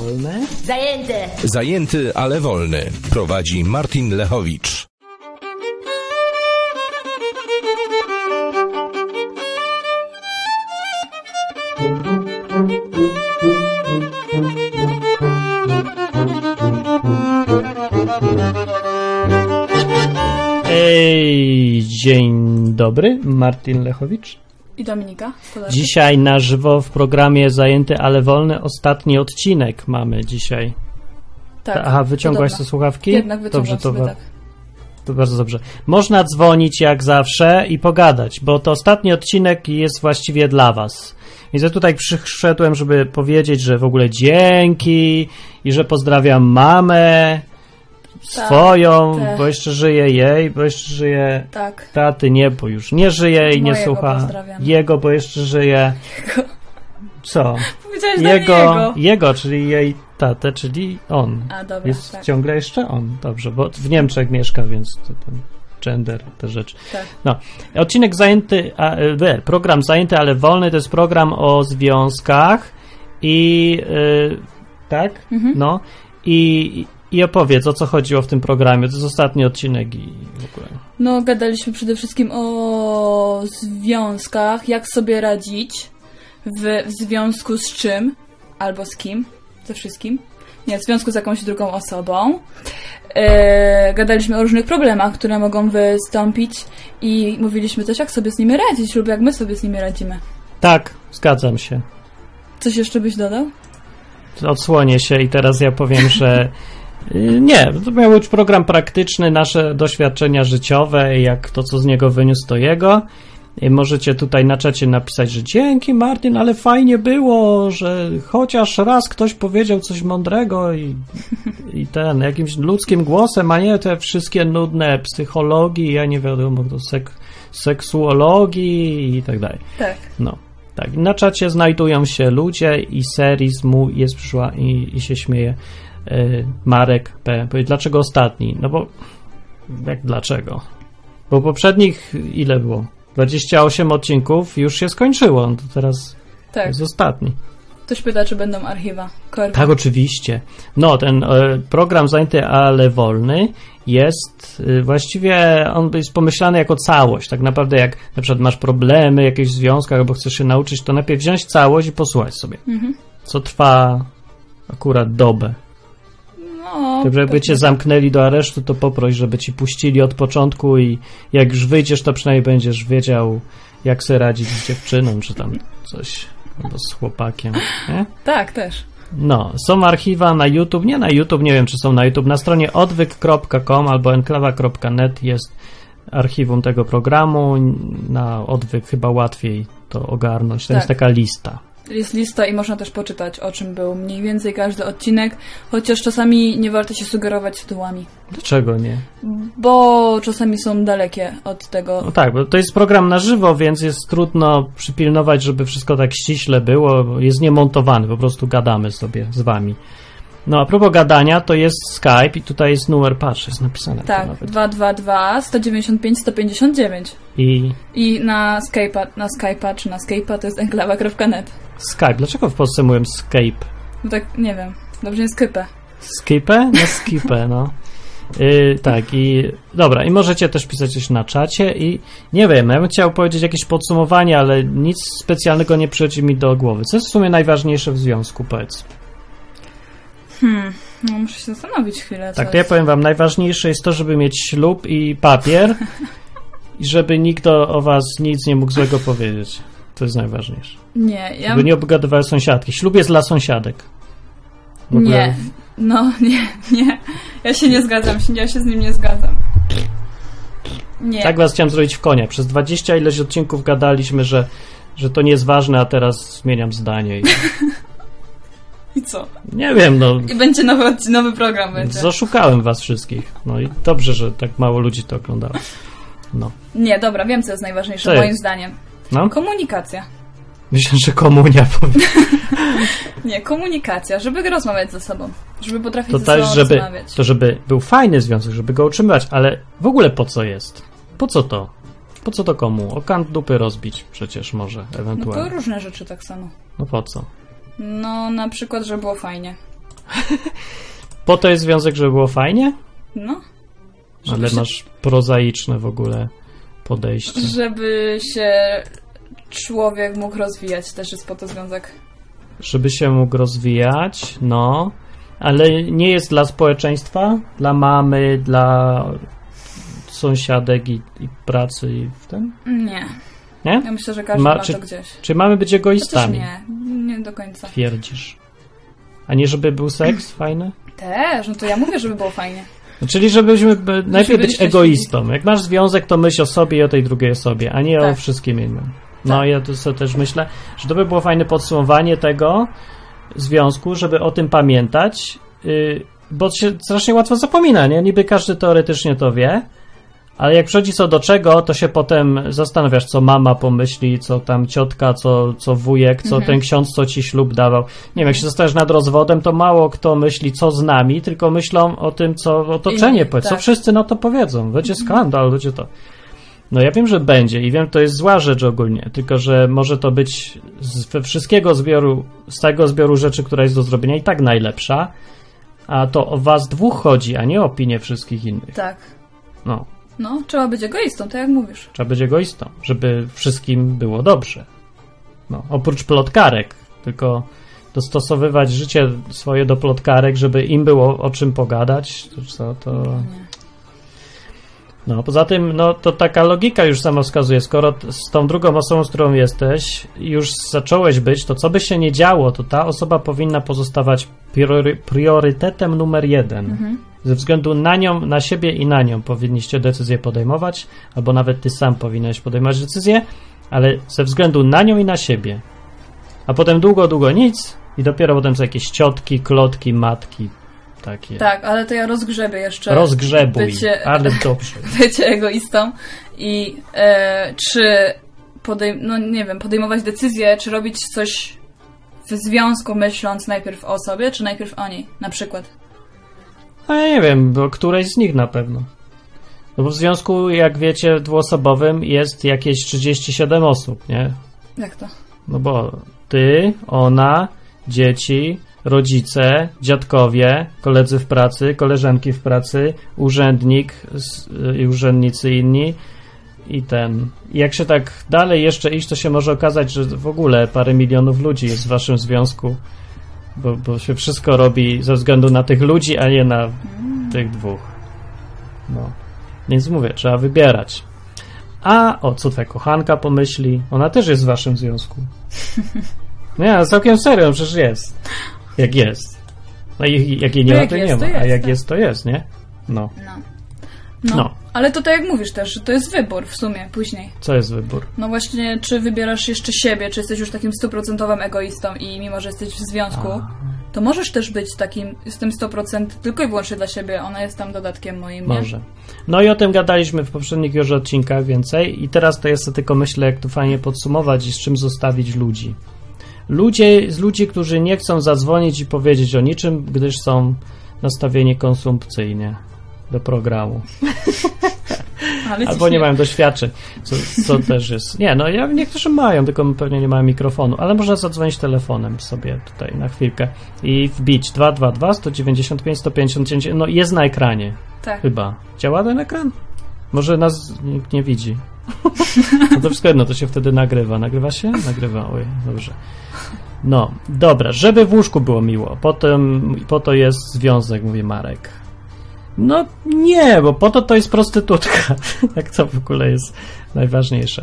wolne. Zajęte! Zajęty, ale wolny. Prowadzi Martin Lechowicz. Ej, dzień dobry, Martin Lechowicz. I Dominika. Dzisiaj na żywo w programie Zajęty, ale wolny ostatni odcinek mamy dzisiaj. Tak. Aha, wyciągłaś te słuchawki? Jednak Dobrze, to, tak. to bardzo dobrze. Można dzwonić jak zawsze i pogadać, bo to ostatni odcinek jest właściwie dla was. Więc ja tutaj przyszedłem, żeby powiedzieć, że w ogóle dzięki i że pozdrawiam mamę swoją, też. bo jeszcze żyje jej, bo jeszcze żyje Tak. taty, nie, bo już nie żyje i nie słucha jego, bo jeszcze żyje. Co? Powiedziałeś do Jego, jego. jego, czyli jej tatę, czyli on. A, dobra, Jest tak. ciągle jeszcze on, dobrze, bo w Niemczech mieszka, więc to ten gender, te rzeczy. Tak. No, odcinek zajęty, a, e, program zajęty, ale wolny, to jest program o związkach i y, tak, Mhm. no i, i opowiedz, o co chodziło w tym programie, to jest ostatni odcinek i w ogóle. No, gadaliśmy przede wszystkim o związkach, jak sobie radzić w, w związku z czym, albo z kim, ze wszystkim. Nie, w związku z jakąś drugą osobą. E, gadaliśmy o różnych problemach, które mogą wystąpić i mówiliśmy też, jak sobie z nimi radzić lub jak my sobie z nimi radzimy. Tak, zgadzam się. Coś jeszcze byś dodał? odsłonię się i teraz ja powiem, że nie, to miał być program praktyczny, nasze doświadczenia życiowe jak to, co z niego wyniósł, to jego. I możecie tutaj na czacie napisać, że dzięki Martin, ale fajnie było, że chociaż raz ktoś powiedział coś mądrego i, i ten, jakimś ludzkim głosem, a nie te wszystkie nudne psychologii, ja nie wiadomo, to sek, seksuologii i tak dalej. Tak. No, tak. Na czacie znajdują się ludzie i series mu jest przyszła i, i się śmieje. Yy, Marek P. Powie, dlaczego ostatni? No bo jak dlaczego? Bo poprzednich ile było? 28 odcinków już się skończyło. No to teraz Tak. jest ostatni. Ktoś pyta, czy będą archiwa. Korki. Tak, oczywiście. No, ten e, program zajęty, ale wolny jest e, właściwie, on jest pomyślany jako całość. Tak naprawdę, jak na przykład masz problemy jakieś w związkach albo chcesz się nauczyć, to najpierw wziąć całość i posłuchać sobie. Mhm. Co trwa akurat dobę. No, Także jakby cię pewnie. zamknęli do aresztu, to poproś, żeby ci puścili od początku i jak już wyjdziesz, to przynajmniej będziesz wiedział, jak sobie radzić z dziewczyną, czy tam coś, albo z chłopakiem. Nie? Tak, też. No, są archiwa na YouTube, nie na YouTube, nie wiem czy są na YouTube, na stronie odwyk.com albo enklawa.net jest archiwum tego programu, na odwyk chyba łatwiej to ogarnąć, to jest Tak. taka lista. Jest lista i można też poczytać, o czym był mniej więcej każdy odcinek, chociaż czasami nie warto się sugerować tytułami, Dlaczego nie? bo czasami są dalekie od tego. No tak, bo to jest program na żywo, więc jest trudno przypilnować, żeby wszystko tak ściśle było, jest niemontowany, po prostu gadamy sobie z wami. No a propos gadania, to jest Skype i tutaj jest numer, patrz, jest napisane Tak, nawet. 222 195 159 I i na Skype'a, na Skype'a czy na Skype'a to jest enklawa.net. Skype, dlaczego w Polsce mówią Skype? No tak, nie wiem, dobrze jest Skype. Skipę? No skipę, no. Yy, tak, i dobra, i możecie też pisać coś na czacie i nie wiem, ja bym chciał powiedzieć jakieś podsumowanie, ale nic specjalnego nie przychodzi mi do głowy. Co jest w sumie najważniejsze w związku, powiedz? Hmm, no muszę się zastanowić chwilę. co Tak, to ja powiem wam, najważniejsze jest to, żeby mieć ślub i papier i żeby nikt o, o was nic nie mógł złego powiedzieć. To jest najważniejsze. Nie, ja... Żeby nie obgadywały sąsiadki. Ślub jest dla sąsiadek. W ogóle- Nie, no nie, nie. Ja się nie zgadzam, ja się z nim nie zgadzam. Nie. Tak was chciałem zrobić w konia. Przez 20 ileś odcinków gadaliśmy, że, że to nie jest ważne, a teraz zmieniam zdanie. I, I co? nie wiem, no. I będzie nowy, nowy program będzie. Zaszukałem was wszystkich. No i dobrze, że tak mało ludzi to oglądało. No. Nie, dobra, wiem co jest najważniejsze jest? moim zdaniem. No? Komunikacja. Myślę, że komunia powie. Nie, komunikacja, żeby rozmawiać ze sobą. Żeby potrafić To ze też, sobą żeby, rozmawiać. to żeby był fajny związek, żeby go utrzymywać, ale w ogóle po co jest? Po co to? Po co to komu? O kant dupy rozbić przecież może, No to ewentualnie. różne rzeczy tak samo. No po co? No, na przykład, żeby było fajnie. Po to jest związek, żeby było fajnie? No, Ale się- masz prozaiczne w ogóle podejście. żeby się człowiek mógł rozwijać, też jest po to związek. Żeby się mógł rozwijać, no. Ale nie jest dla społeczeństwa, dla mamy, dla sąsiadek i, i pracy i w tym? Nie. Nie? Ja myślę, że każdy Ma- ma, czy- to gdzieś. Czy mamy być Chociaż egoistami? nie, nie do końca. Twierdzisz. A nie żeby był seks fajny? Też, no to ja mówię, żeby było fajnie. No, Czyli żebyśmy by, najpierw być egoistą. Jak masz związek, to myśl o sobie i o tej drugiej osobie, a nie o Tak. wszystkim innym. No Tak. ja to sobie też myślę, że to by było fajne podsumowanie tego związku, żeby o tym pamiętać, yy, bo się strasznie łatwo zapomina, nie? Niby każdy teoretycznie to wie, ale jak przychodzi co do czego, to się potem zastanawiasz, co mama pomyśli, co tam ciotka, co, co wujek, co Mhm. ten ksiądz, co ci ślub dawał. Nie wiem, jak się zastanawiasz nad rozwodem, to mało kto myśli, co z nami, tylko myślą o tym, co otoczenie Inni, powie, co tak. wszyscy na to powiedzą. Będzie skandal, będzie to. No ja wiem, że będzie i wiem, to jest zła rzecz ogólnie, tylko że może to być z we wszystkiego zbioru, z tego zbioru rzeczy, która jest do zrobienia i tak najlepsza, a to o was dwóch chodzi, a nie o opinię wszystkich innych. Tak. No, No, trzeba być egoistą, tak jak mówisz. trzeba być egoistą, żeby wszystkim było dobrze. No, oprócz plotkarek, tylko dostosowywać życie swoje do plotkarek, żeby im było o czym pogadać, to co, to... No, poza tym, no to taka logika już sama wskazuje, skoro z tą drugą osobą, z którą jesteś, już zacząłeś być, to co by się nie działo, to ta osoba powinna pozostawać priory, priorytetem numer jeden. Mhm. Ze względu na nią, na siebie i na nią powinniście decyzję podejmować, albo nawet ty sam powinieneś podejmować decyzję, ale ze względu na nią i na siebie. A potem długo, długo nic i dopiero potem są jakieś ciotki, klotki, matki, takie. Tak, ale to ja rozgrzebię jeszcze Rozgrzebuj, bycie- ale dobrze. bycie egoistą i e, czy podejm- no nie wiem, podejmować decyzję, czy robić coś w związku myśląc najpierw o sobie, czy najpierw o niej, na przykład. A ja nie wiem, bo któreś z nich na pewno. No bo w związku, jak wiecie, dwuosobowym jest jakieś 37 osób, nie? Jak to? No bo ty, ona, dzieci, rodzice, dziadkowie, koledzy w pracy, koleżanki w pracy, urzędnik i urzędnicy inni i ten. Jak się tak dalej jeszcze iść, to się może okazać, że w ogóle parę milionów ludzi jest w waszym związku, bo, bo się wszystko robi ze względu na tych ludzi, a nie na tych dwóch. No. Więc mówię, trzeba wybierać. A o co twoja kochanka pomyśli? Ona też jest w waszym związku. Nie, całkiem serio, przecież jest. Jak jest. No i jak jej nie No ma, to jest, nie to ma. A jest, jak tak. jest, to jest, nie? No. No. No. No. Ale to tak jak mówisz też, że to jest wybór w sumie później. Co jest wybór? No właśnie, czy wybierasz jeszcze siebie, czy jesteś już takim stuprocentowym egoistą i mimo, że jesteś w związku, to możesz też być takim, jestem 100% tylko i wyłącznie dla siebie, ona jest tam dodatkiem moim, nie? Może. No i o tym gadaliśmy w poprzednich już odcinkach więcej i teraz to jest tylko myślę, jak to fajnie podsumować i z czym zostawić ludzi. Ludzie, z ludzi, którzy nie chcą zadzwonić i powiedzieć o niczym, gdyż są nastawieni konsumpcyjnie do programu. Albo nie mają doświadczeń, co, co też jest. Nie, no ja, niektórzy mają, tylko pewnie nie mają mikrofonu, ale można zadzwonić telefonem sobie tutaj na chwilkę i wbić 222 195 159, no jest na ekranie. Tak. Chyba. Działa ten ekran? Może nas nikt nie widzi. No to wszystko jedno, to się wtedy nagrywa. Nagrywa się? Nagrywa, oj, dobrze. No, dobra, żeby w łóżku było miło. Potem, po to jest związek, mówi Marek. No nie, bo po to to jest prostytutka. Jak to w ogóle jest najważniejsze.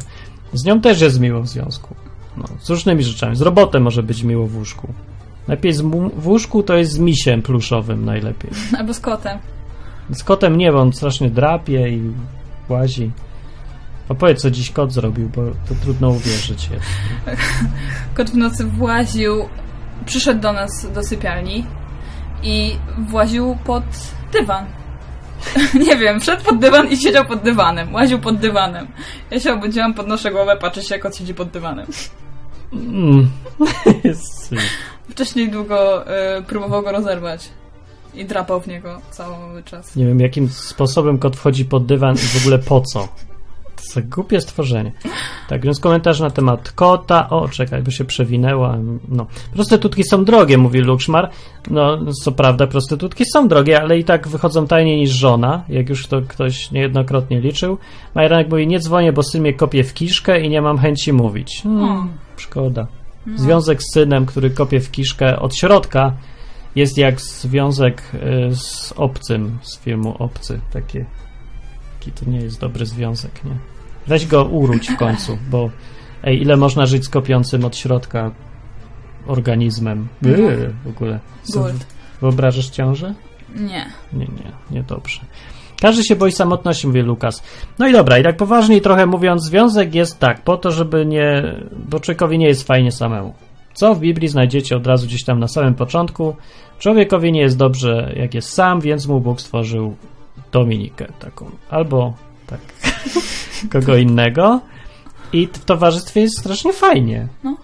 Z nią też jest miło w związku. No, z różnymi rzeczami. Z robotem może być miło w łóżku. Mu- w łóżku to jest z misiem pluszowym najlepiej. Albo z kotem. Z kotem nie, bo on strasznie drapie i łazi. Opowiedz, co dziś kot zrobił, bo to trudno uwierzyć jest. Kot w nocy właził, przyszedł do nas do sypialni i właził pod dywan. Nie wiem, wszedł pod dywan i siedział pod dywanem. Łaził pod dywanem. Ja się obudziłam, podnoszę głowę, patrzę się, jak kot siedzi pod dywanem. Mm. Wcześniej długo y, próbował go rozerwać. I drapał w niego cały czas. Nie wiem, jakim sposobem kot wchodzi pod dywan i w ogóle po co. Głupie stworzenie. Tak, więc komentarz na temat kota. O, czekaj, by się przewinęła. No. Prostytutki są drogie, mówi Lukszmar. No, co prawda, prostytutki są drogie, ale i tak wychodzą taniej niż żona, jak już to ktoś niejednokrotnie liczył. Majranek mówi, nie dzwonię, bo syn mnie kopie w kiszkę i nie mam chęci mówić. Hmm, szkoda. Związek z synem, który kopie w kiszkę od środka, jest jak związek y, z obcym z filmu Obcy. Takie, taki to nie jest dobry związek, nie? Weź go uróć w końcu, bo ej, ile można żyć z kopiącym od środka organizmem? Yy, w ogóle. Co, wyobrażasz ciążę? Nie. Nie, nie, nie dobrze. Każdy się boi samotności, mówi Lukas. No i dobra, i tak poważniej trochę mówiąc, związek jest tak, po to, żeby nie. bo człowiekowi nie jest fajnie samemu. Co w Biblii znajdziecie od razu gdzieś tam na samym początku? Człowiekowi nie jest dobrze, jak jest sam, więc mu Bóg stworzył Dominikę taką. Albo tak, kogo innego. I w towarzystwie jest strasznie fajnie. No.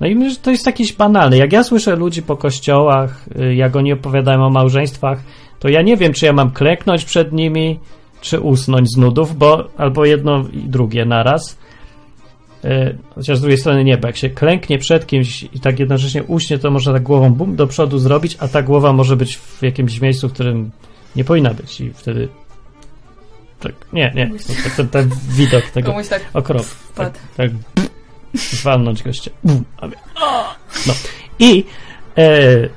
No i myślę, że to jest jakieś banalne. Jak ja słyszę ludzi po kościołach, y, jak oni opowiadają o małżeństwach, to ja nie wiem, czy ja mam kleknąć przed nimi, czy usnąć z nudów, bo albo jedno i drugie naraz. Y, Chociaż z drugiej strony nie, bo jak się klęknie przed kimś i tak jednocześnie uśnie, to można tak głową bum do przodu zrobić, a ta głowa może być w jakimś miejscu, w którym nie powinna być i wtedy tak, nie, nie, to, ten, ten widok tego Komuś tak okrop. Tak, tak. Walnąć gościa. No. I e,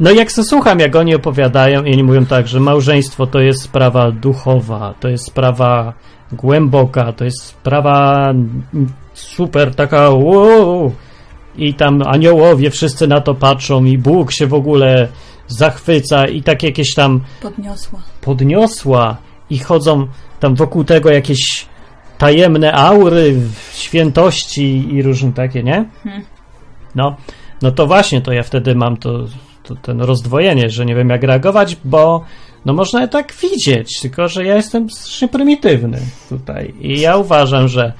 no jak se słucham, jak oni opowiadają i oni mówią tak, że małżeństwo to jest sprawa duchowa, to jest sprawa głęboka, to jest sprawa super taka wow, i tam aniołowie wszyscy na to patrzą i Bóg się w ogóle zachwyca i tak jakieś tam podniosła. podniosła i chodzą tam wokół tego jakieś tajemne aury świętości i różne takie, nie? Hmm. No, no to właśnie, to ja wtedy mam to, to ten rozdwojenie, że nie wiem jak reagować, bo no można tak widzieć, tylko że ja jestem strasznie prymitywny tutaj i ja uważam, że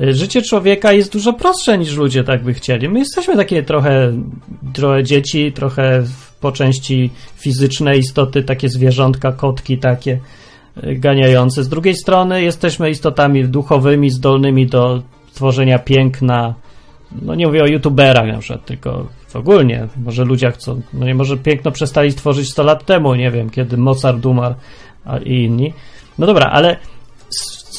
y, życie człowieka jest dużo prostsze niż ludzie tak by chcieli. My jesteśmy takie trochę, trochę dzieci, trochę po części fizyczne istoty, takie zwierzątka, kotki takie y, ganiające. Z drugiej strony jesteśmy istotami duchowymi, zdolnymi do tworzenia piękna. No nie mówię o youtuberach na przykład, tylko ogólnie. Może ludziach, co, no nie może piękno przestali tworzyć 100 lat temu, nie wiem, kiedy Mozart umarł a, i inni. No dobra, ale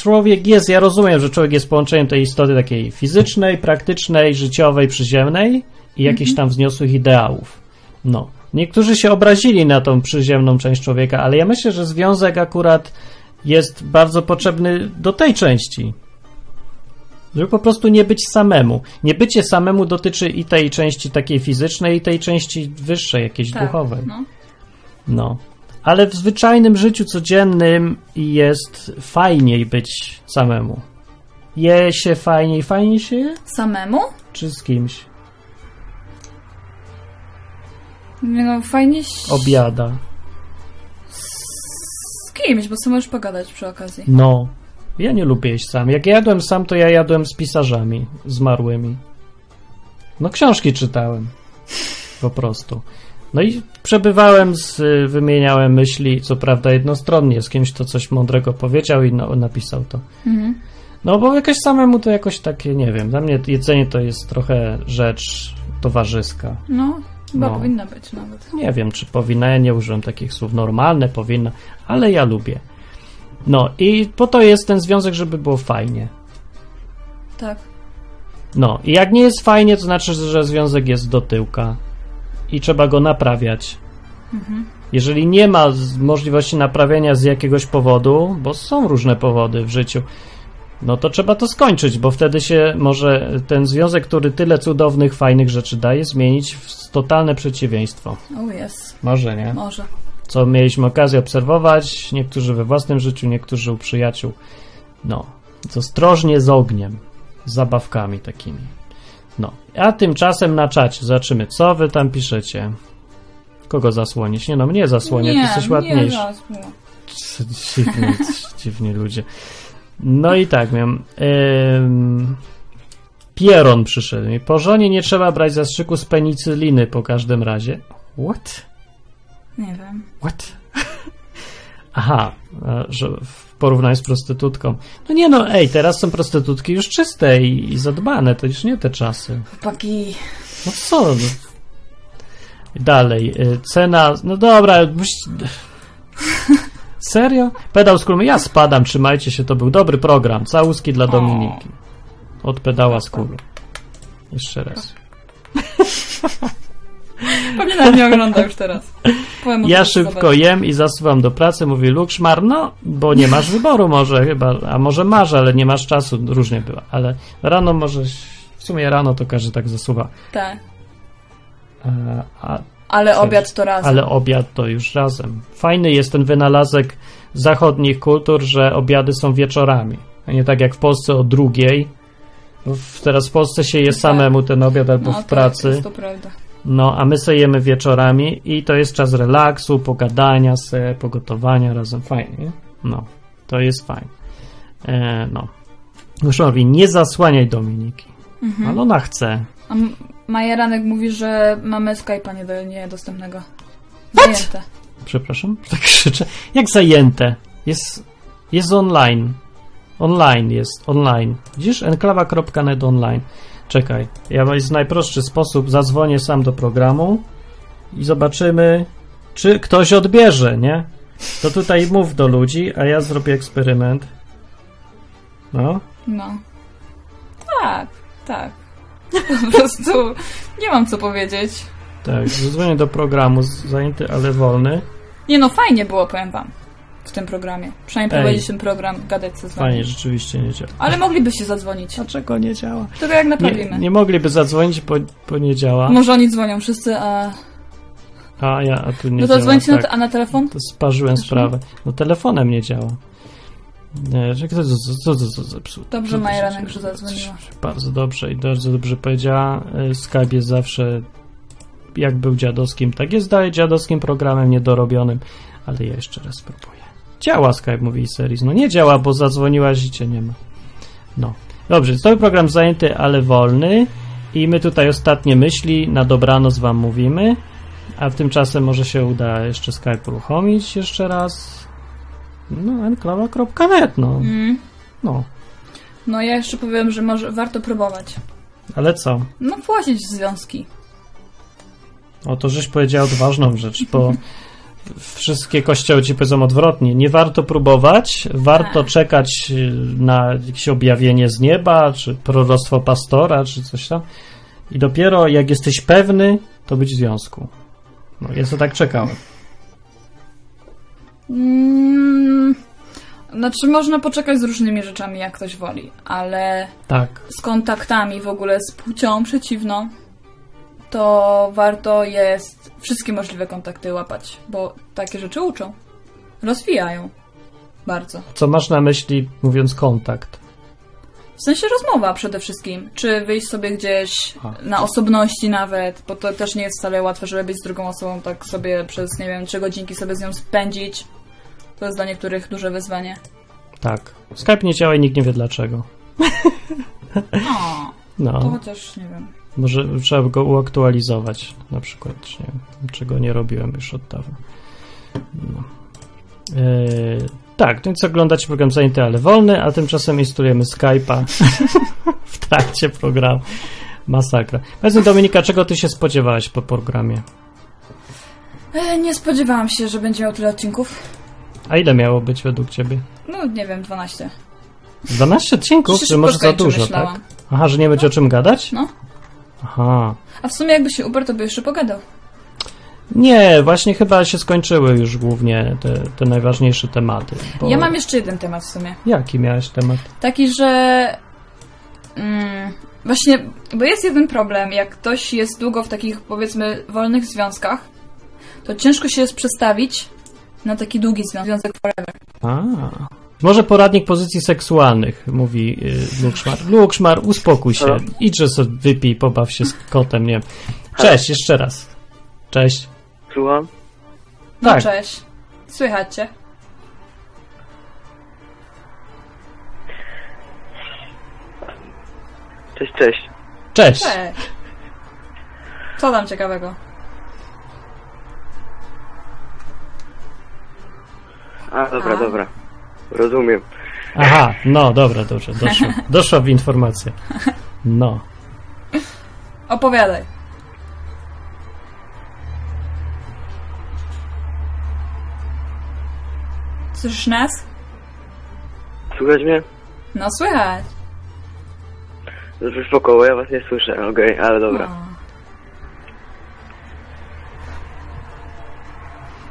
człowiek jest, ja rozumiem, że człowiek jest połączeniem tej istoty takiej fizycznej, praktycznej, życiowej, przyziemnej i jakichś tam wzniosłych ideałów. No. Niektórzy się obrazili na tą przyziemną część człowieka, ale ja myślę, że związek akurat jest bardzo potrzebny do tej części. Żeby po prostu nie być samemu. Nie bycie samemu dotyczy i tej części takiej fizycznej, i tej części wyższej, jakiejś Tak, duchowej. no. No. Ale w zwyczajnym życiu codziennym jest fajniej być samemu. Je się fajniej, fajniej się je? Samemu? Czy z kimś? No, fajnie ś- Obiada. z kimś, bo sobie możesz pogadać przy okazji. No. Ja nie lubię jeść sam. Jak jadłem sam, to ja jadłem z pisarzami zmarłymi. No książki czytałem. Po prostu. No i przebywałem, z, wymieniałem myśli, co prawda jednostronnie, z kimś, to coś mądrego powiedział i no, napisał to. Mhm. No bo jakoś samemu to jakoś takie, nie wiem, dla mnie jedzenie to jest trochę rzecz towarzyska. No, chyba No. powinna być nawet. Nie wiem, czy powinna, ja nie użyłem takich słów, normalne, powinna, ale ja lubię. No i po to jest ten związek, żeby było fajnie. Tak. No i jak nie jest fajnie, to znaczy, że związek jest do tyłka i trzeba go naprawiać. Jeżeli nie ma możliwości naprawienia z jakiegoś powodu, bo są różne powody w życiu, no to trzeba to skończyć, bo wtedy się może ten związek, który tyle cudownych, fajnych rzeczy daje, zmienić w totalne przeciwieństwo. Oh yes. Może, nie? Może. co mieliśmy okazję obserwować, niektórzy we własnym życiu, niektórzy u przyjaciół. No, ostrożnie z ogniem, z zabawkami takimi. No, a tymczasem na czacie zobaczymy, co wy tam piszecie. Kogo zasłonić? Nie no, mnie zasłonię, ty jesteś nie, ładniejszy. było. Dziwni, dziwni ludzie. No i tak miałem. Ym, Pieron przyszedł mi. Po żonie nie trzeba brać zastrzyku z penicyliny po każdym razie. What? Nie wiem. What? Aha, e, że w porównaniu z prostytutką. No nie no, ej, teraz są prostytutki już czyste i, i zadbane, to już nie te czasy. Chłopaki, No co? No. Dalej, y, cena, no dobra, serio? Pedał z kulą, ja spadam, trzymajcie się, to był dobry program, całuski dla Dominiki. Od pedała z kulą. Jeszcze raz. pewnie nawet nie ogląda już teraz. Powiem Ja szybko jem i zasuwam do pracy, mówi Lukszmar, no, bo nie masz wyboru może chyba, a może masz, ale nie masz czasu, różnie bywa, ale rano możesz, w sumie rano to każdy tak zasuwa, Tak. E, a, Ale Coś. obiad to razem. ale obiad to już razem. Fajny jest ten wynalazek zachodnich kultur, że obiady są wieczorami, a nie tak jak w Polsce o drugiej. Teraz w Polsce się je Tak. samemu ten obiad albo no, w tak, pracy. Jest to prawda. No, a my sobie jemy wieczorami i to jest czas relaksu, pogadania se, pogotowania razem. Fajnie, nie? No, to jest fajne. E, no. Muszowi, nie zasłaniaj Dominiki. Mhm. Ale ona chce. A Majeranek mówi, że mamy Skype'a niedo- niedostępnego. Zajęte. Przepraszam, tak krzyczę. Jak zajęte? Jest, jest online. Online jest, online. Widzisz? enklawa.net online. Czekaj, ja jest najprostszy sposób. Zadzwonię sam do programu i zobaczymy, czy ktoś odbierze, nie? To tutaj mów do ludzi, a ja zrobię eksperyment. No, No. Tak, tak. Po prostu nie mam co powiedzieć. tak. Zadzwonię do programu, zajęty, ale wolny. Nie no, fajnie było, powiem wam, w tym programie. Przynajmniej Ej. prowadzić ten program, gadać co z wami. Fajnie, rzeczywiście nie działa. Ale moglibyście zadzwonić. Dlaczego nie działa? Tylko jak Nie, naprawimy. nie mogliby zadzwonić, bo, bo nie działa. Może oni dzwonią wszyscy, a... A ja, a tu nie No to działa. dzwońcie na, tak. te- a na telefon? To sparzyłem sprawę. No telefonem nie działa. Nie, że kto co, co, zepsuł? Dobrze, zepsuł? że zadzwoniła. Bardzo dobrze i bardzo dobrze powiedziała. Y, Skype jest zawsze jak był dziadowskim, tak jest dalej dziadowskim programem niedorobionym, ale ja jeszcze raz spróbuję. Działa Skype, mówi Series. No nie działa, bo zadzwoniłaś i cię nie ma. No. Dobrze, to program zajęty, ale wolny i my tutaj ostatnie myśli na dobranoc wam mówimy, a tymczasem może się uda jeszcze Skype uruchomić jeszcze raz. No, enklawa.net, no. Mm. no. No ja jeszcze powiem, że może warto próbować. Ale co? No w związki. O to żeś powiedział odważną rzecz, bo wszystkie kościoły ci powiedzą odwrotnie. Nie warto próbować, warto Tak. czekać y, na jakieś objawienie z nieba, czy proroctwo pastora, czy coś tam. I dopiero jak jesteś pewny, to być w związku. No, ja to tak czekałem. Mm. Znaczy można poczekać z różnymi rzeczami, jak ktoś woli, ale Tak. z kontaktami w ogóle z płcią przeciwną, to warto jest wszystkie możliwe kontakty łapać, bo takie rzeczy uczą. Rozwijają. Bardzo. Co masz na myśli, mówiąc kontakt? W sensie rozmowa przede wszystkim. Czy wyjść sobie gdzieś na osobności nawet, bo to też nie jest wcale łatwe, żeby być z drugą osobą tak sobie przez, nie wiem, trzy godzinki sobie z nią spędzić. To jest dla niektórych duże wyzwanie. Tak. Skype nie działa i nikt nie wie dlaczego. O, to No, chociaż nie wiem. może trzeba by go uaktualizować, na przykład, nie wiem, czego nie robiłem już od dawna. No. Eee, tak, więc oglądacie program zajęty, ale wolny, a tymczasem instalujemy Skype'a w trakcie programu. Masakra. Powiedz mi, Dominika, czego ty się spodziewałaś po programie? E, nie spodziewałam się, że będzie miał tyle odcinków. A ile miało być według ciebie? No, nie wiem, 12. 12 odcinków? Że może za dużo, myślałam. tak? Aha, że nie będzie o czym gadać? No. Aha. A w sumie jakby się uparł, to by jeszcze pogadał. Nie, właśnie chyba się skończyły już głównie te, te najważniejsze tematy. Bo... Ja mam jeszcze jeden temat w sumie. Jaki miałeś temat? Taki, że... Mm, właśnie, bo jest jeden problem. Jak ktoś jest długo w takich, powiedzmy, wolnych związkach, to ciężko się jest przestawić na taki długi związek, związek forever. A. Może poradnik pozycji seksualnych, mówi y, Lukszmar. Lukszmar, uspokój się. Idźże sobie wypij, pobaw się z kotem, nie. Cześć, jeszcze raz. Cześć. Słucham? No Tak. cześć. Słychać cię. Cześć, cześć. Cześć. Cześć. Co tam ciekawego? A, dobra, A. dobra. Rozumiem. Aha, no dobra, dobrze, doszło. Doszła w informacja. No. Opowiadaj. Słyszysz nas? Słychać mnie? No słychać. Dobrze, spoko, ja was nie słyszę, okej, ale dobra. O.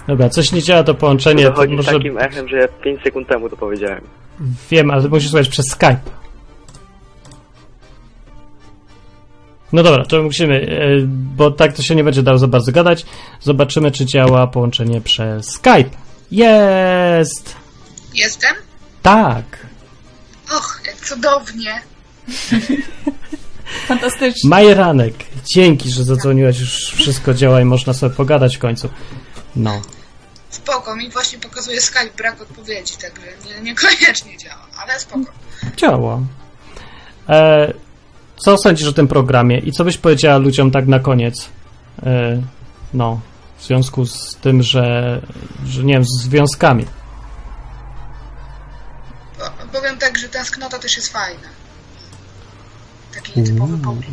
Dobra, coś nie działa to połączenie, To to może... takim echem, że ja 5 sekund temu to powiedziałem. Wiem, ale musisz słuchać przez Skype. No dobra, to musimy, e, bo tak to się nie będzie dało za bardzo gadać. Zobaczymy, czy działa połączenie przez Skype. Jest! Jestem? Tak! Och, jak cudownie. Fantastycznie. Majeranek, dzięki, że zadzwoniłaś, już wszystko działa i można sobie pogadać w końcu. No. Spoko, mi właśnie pokazuje Skype brak odpowiedzi, także nie, niekoniecznie działa, ale spoko. Działa. E, co sądzisz o tym programie i co byś powiedziała ludziom tak na koniec? E, no, w związku z tym, że, że nie wiem, z związkami. Po- Powiem tak, że tęsknota też jest fajna. Taki nietypowy pogląd.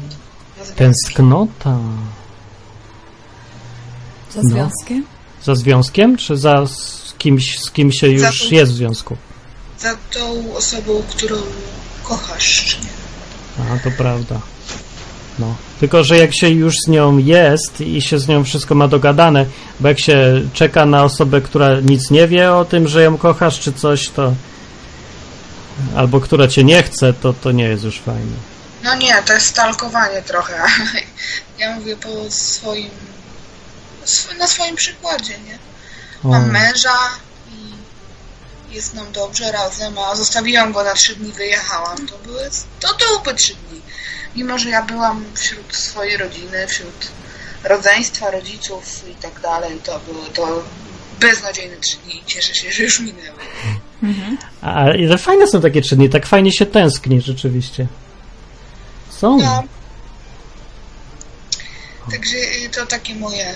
na związki. Tęsknota. Za związkiem? Za związkiem, czy za z kimś, z kim się Za już tą- jest w związku? Za tą osobą, którą kochasz, czy nie? A, to prawda. No. Tylko, że jak się już z nią jest i się z nią wszystko ma dogadane, bo jak się czeka na osobę, która nic nie wie o tym, że ją kochasz, czy coś, to. Albo która cię nie chce, to to nie jest już fajne. No nie, to jest stalkowanie trochę. Ja mówię po swoim... sw- na swoim przykładzie, nie? O, Mam męża i jest nam dobrze razem, a zostawiłam go na trzy dni, wyjechałam. To były to dupy trzy dni. Mimo, że ja byłam wśród swojej rodziny, wśród rodzeństwa, rodziców i tak dalej, to były to beznadziejne trzy dni i cieszę się, że już minęły. A, ale fajne są takie czyny, tak fajnie się tęskni rzeczywiście. Są. No. Także y, to takie moje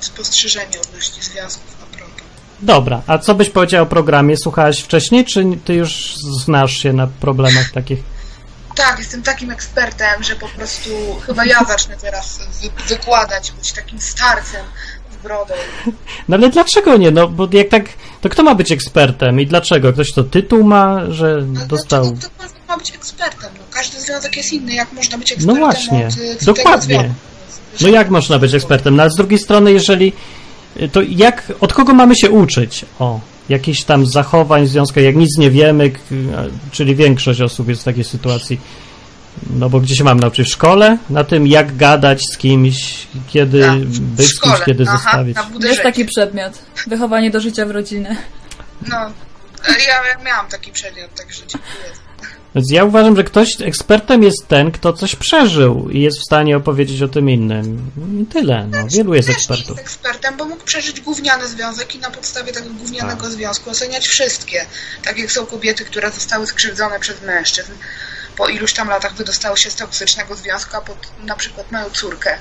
spostrzeżenie odnośnie związków a propos. Dobra, a co byś powiedział o programie? Słuchałaś wcześniej, czy ty już znasz się na problemach takich? Tak, jestem takim ekspertem, że po prostu chyba ja zacznę teraz wy- wykładać, być takim starcem z brodą. No ale dlaczego nie? No bo jak tak, to kto ma być ekspertem i dlaczego? Ktoś to tytuł ma, że No, dostał. Ktoś ma być ekspertem? No, każdy związek jest inny. Jak można być ekspertem No właśnie, od y, dokładnie. No jak można być ekspertem? No ale z drugiej strony, jeżeli to jak, od kogo mamy się uczyć? O, jakichś tam zachowań w związku, jak nic nie wiemy, czyli większość osób jest w takiej sytuacji. No bo gdzie się mamy nauczyć? W szkole? Na tym, jak gadać z kimś, kiedy Tak, być z kimś, kiedy Aha, zostawić. na Jest taki przedmiot. Wychowanie do życia w rodzinie. No, ja, ja miałam taki przedmiot, także dziękuję. Więc ja uważam, że ktoś ekspertem jest ten, kto coś przeżył i jest w stanie opowiedzieć o tym innym. I tyle. No, wielu jest ekspertów. jest ekspertem, bo mógł przeżyć gówniany związek i na podstawie tego gównianego Tak. związku oceniać wszystkie. Tak jak są kobiety, które zostały skrzywdzone przez mężczyzn. Po iluś tam latach wydostały się z toksycznego związku, a pod na przykład mają córkę.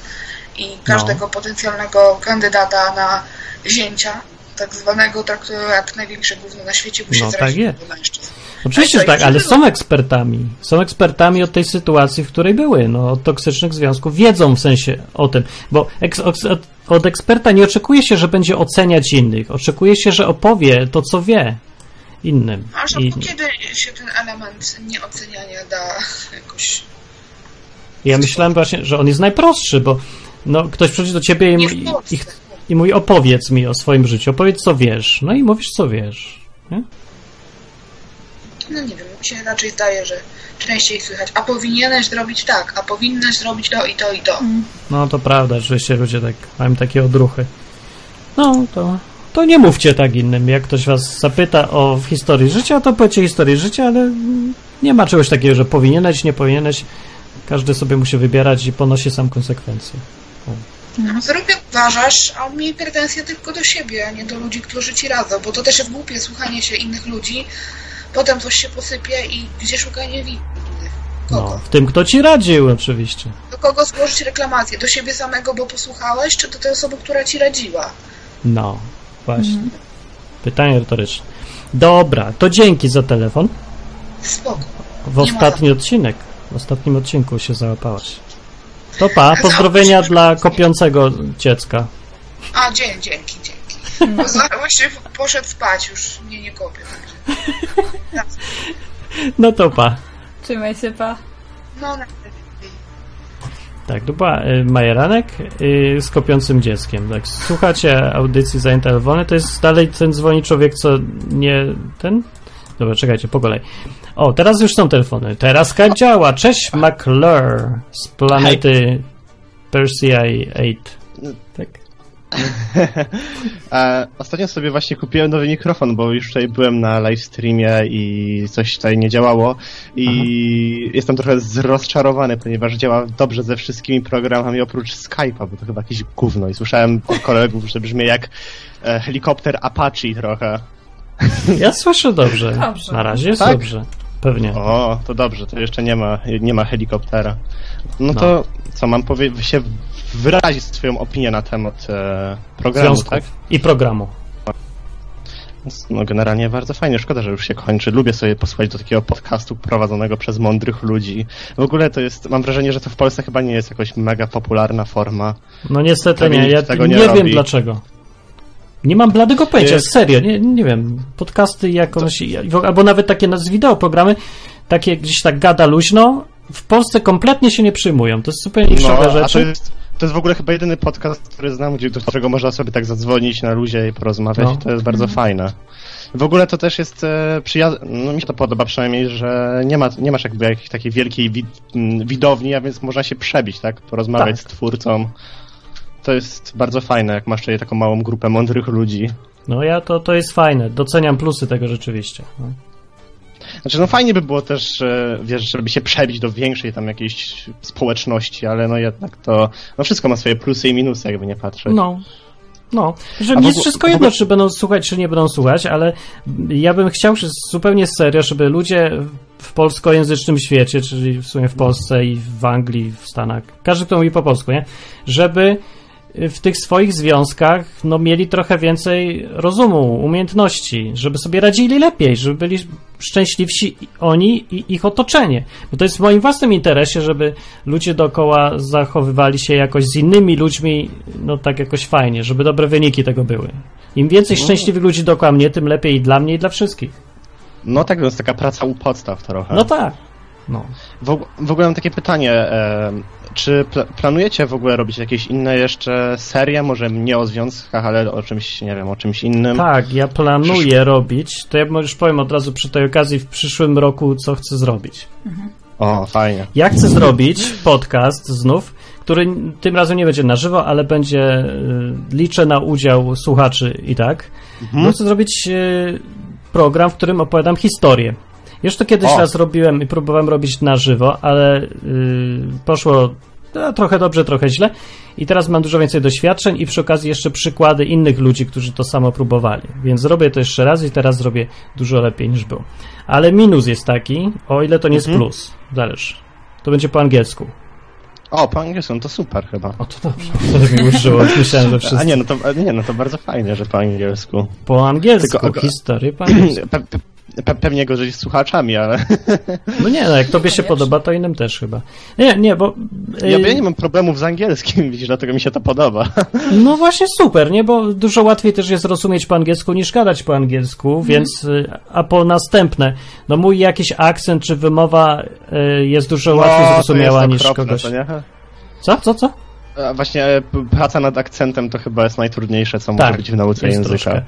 I każdego No. potencjalnego kandydata na zięcia, tak zwanego, traktują jak największe gówno na świecie, bo się No, tak zraziło jest. do mężczyzn. Oczywiście, że to tak, ale było. są ekspertami. Są ekspertami od tej sytuacji, w której były, no, od toksycznych związków. Wiedzą w sensie o tym, bo eks, od, od eksperta nie oczekuje się, że będzie oceniać innych. Oczekuje się, że opowie to, co wie innym. A że I kiedy się ten element nieoceniania da jakoś ja myślałem właśnie, że on jest najprostszy, bo no, ktoś przychodzi do ciebie i, i, i, i mówi, opowiedz mi o swoim życiu, opowiedz, co wiesz. No i mówisz, co wiesz. Nie? No nie wiem, mi się raczej zdaje, że częściej słychać, a powinieneś zrobić tak, a powinnaś zrobić to i to i to. No to prawda, rzeczywiście ludzie tak mają takie odruchy. No to, to nie mówcie tak innym. Jak ktoś was zapyta o historii życia, to powiedzcie historię życia, ale mm, nie ma czegoś takiego, że powinieneś, nie powinieneś. Każdy sobie musi wybierać i ponosi sam konsekwencje. No, zrób jak uważasz, a miej pretensje tylko do siebie, a nie do ludzi, którzy ci radzą, bo to też jest głupie słuchanie się innych ludzi, potem coś się posypie i gdzie szukanie winnych? No, Kogo? w tym, kto ci radził, oczywiście. Do kogo złożyć reklamację? Do siebie samego, bo posłuchałeś, czy do tej osoby, która ci radziła? No, właśnie. Pytanie retoryczne. Dobra, to dzięki za telefon. Spoko. W Nie ostatni odcinek. W ostatnim odcinku się załapałaś. To pa, pozdrowienia dla kopiącego dziecka. A, dzięki, dzięki, dzięki. Bo poszedł spać, już mnie nie kopie. Także. No to pa. Trzymaj się, pa. No, na Tak, to była y, Majeranek y, z kopiącym dzieckiem. Tak, słuchacie audycji Zajęte Elwony, to jest dalej ten dzwoni człowiek, co nie ten? Dobra, czekajcie, po kolei. O, teraz już są telefony. Teraz Skype działa. Cześć, McClure z planety Persei 8. Tak? E, ostatnio sobie właśnie kupiłem nowy mikrofon, bo już tutaj byłem na live streamie i coś tutaj nie działało i jestem trochę z- rozczarowany, ponieważ działa dobrze ze wszystkimi programami oprócz Skype'a, bo to chyba jakieś gówno i słyszałem od kolegów, że brzmi jak e, helikopter Apache trochę. Ja słyszę dobrze. Dobrze. Na razie jest Tak? dobrze. Pewnie. O, to dobrze, to jeszcze nie ma, nie ma helikoptera. No, No. to co, mam powie- się wyrazić swoją opinię na temat e, programu, Związków tak? i programu. No generalnie bardzo fajnie, szkoda, że już się kończy. Lubię sobie posłuchać do takiego podcastu prowadzonego przez mądrych ludzi. W ogóle to jest, mam wrażenie, że to w Polsce chyba nie jest jakoś mega popularna forma. No niestety Prawie nie. Ja tego nie, nie wiem dlaczego. Nie mam bladego pojęcia, Jest- serio, nie, nie wiem. Podcasty jakąś, albo nawet takie nas wideo programy, takie gdzieś tak gada luźno, w Polsce kompletnie się nie przyjmują. To jest zupełnie niszowe No, to rzeczy. To jest w ogóle chyba jedyny podcast, który znam, gdzie, do którego można sobie tak zadzwonić na luzie i porozmawiać No. i to jest bardzo fajne. W ogóle to też jest e, przyjazne, no mi się to podoba przynajmniej, że nie, ma, nie masz jakby jakiejś takiej wielkiej wi- widowni, a więc można się przebić, tak? Porozmawiać Tak. z twórcą. To jest bardzo fajne, jak masz tutaj taką małą grupę mądrych ludzi. No ja to, to jest fajne. Doceniam plusy tego rzeczywiście. No. Znaczy, no fajnie by było też, że, wiesz, żeby się przebić do większej tam jakiejś społeczności, ale no jednak to, no wszystko ma swoje plusy i minusy, jakby nie patrzeć. No. No, że mi jest wszystko jedno, czy będą słuchać, czy nie będą słuchać, ale ja bym chciał że zupełnie serio, żeby ludzie w polskojęzycznym świecie, czyli w sumie w Polsce i w Anglii, w Stanach, każdy, kto mówi po polsku, nie? Żeby w tych swoich związkach no, mieli trochę więcej rozumu, umiejętności, żeby sobie radzili lepiej, żeby byli szczęśliwsi oni i ich otoczenie. Bo to jest w moim własnym interesie, żeby ludzie dookoła zachowywali się jakoś z innymi ludźmi, no tak jakoś fajnie, żeby dobre wyniki tego były. Im więcej szczęśliwych ludzi dookoła mnie, tym lepiej i dla mnie, i dla wszystkich. No tak, to jest taka praca u podstaw trochę. No tak. No. W, w ogóle mam takie pytanie, e, czy pl- planujecie w ogóle robić jakieś inne jeszcze serie, może nie o związkach, ale o czymś, nie wiem, o czymś innym? Tak, ja planuję robić, to ja już powiem od razu przy tej okazji w przyszłym roku, co chcę zrobić. O, fajnie. Ja chcę zrobić podcast znów, który tym razem nie będzie na żywo, ale będzie, y, liczę na udział słuchaczy i tak. Bo chcę zrobić y, program, w którym opowiadam historię. Już to kiedyś O. raz robiłem i próbowałem robić na żywo, ale y, poszło no, trochę dobrze, trochę źle. I teraz mam dużo więcej doświadczeń i przy okazji jeszcze przykłady innych ludzi, którzy to samo próbowali. Więc zrobię to jeszcze raz i teraz zrobię dużo lepiej niż było. Ale minus jest taki, o ile to nie jest plus. Zależy. To będzie po angielsku. O, po angielsku, no to super chyba. O, to dobrze. To mi użyło. Myślałem, że A wszyscy. nie, no to, a nie, no to bardzo fajnie, że po angielsku. Po angielsku. Tylko- Historię po angielsku. Pe, pe, pe, pewnie gorzej z słuchaczami, ale No nie, no jak tobie się podoba, to innym też chyba. Nie, nie, bo... ja, y, ja nie mam problemów z angielskim, widzisz, dlatego mi się to podoba. No właśnie super, nie? Bo dużo łatwiej też jest rozumieć po angielsku niż gadać po angielsku, więc y, a po następne, no mój jakiś akcent czy wymowa y, jest dużo łatwiej No, to zrozumiała jest niż kogoś. To nie? Co, co, co? A Właśnie e, praca nad akcentem to chyba jest najtrudniejsze, co może być w nauce Tak, języka. troszkę.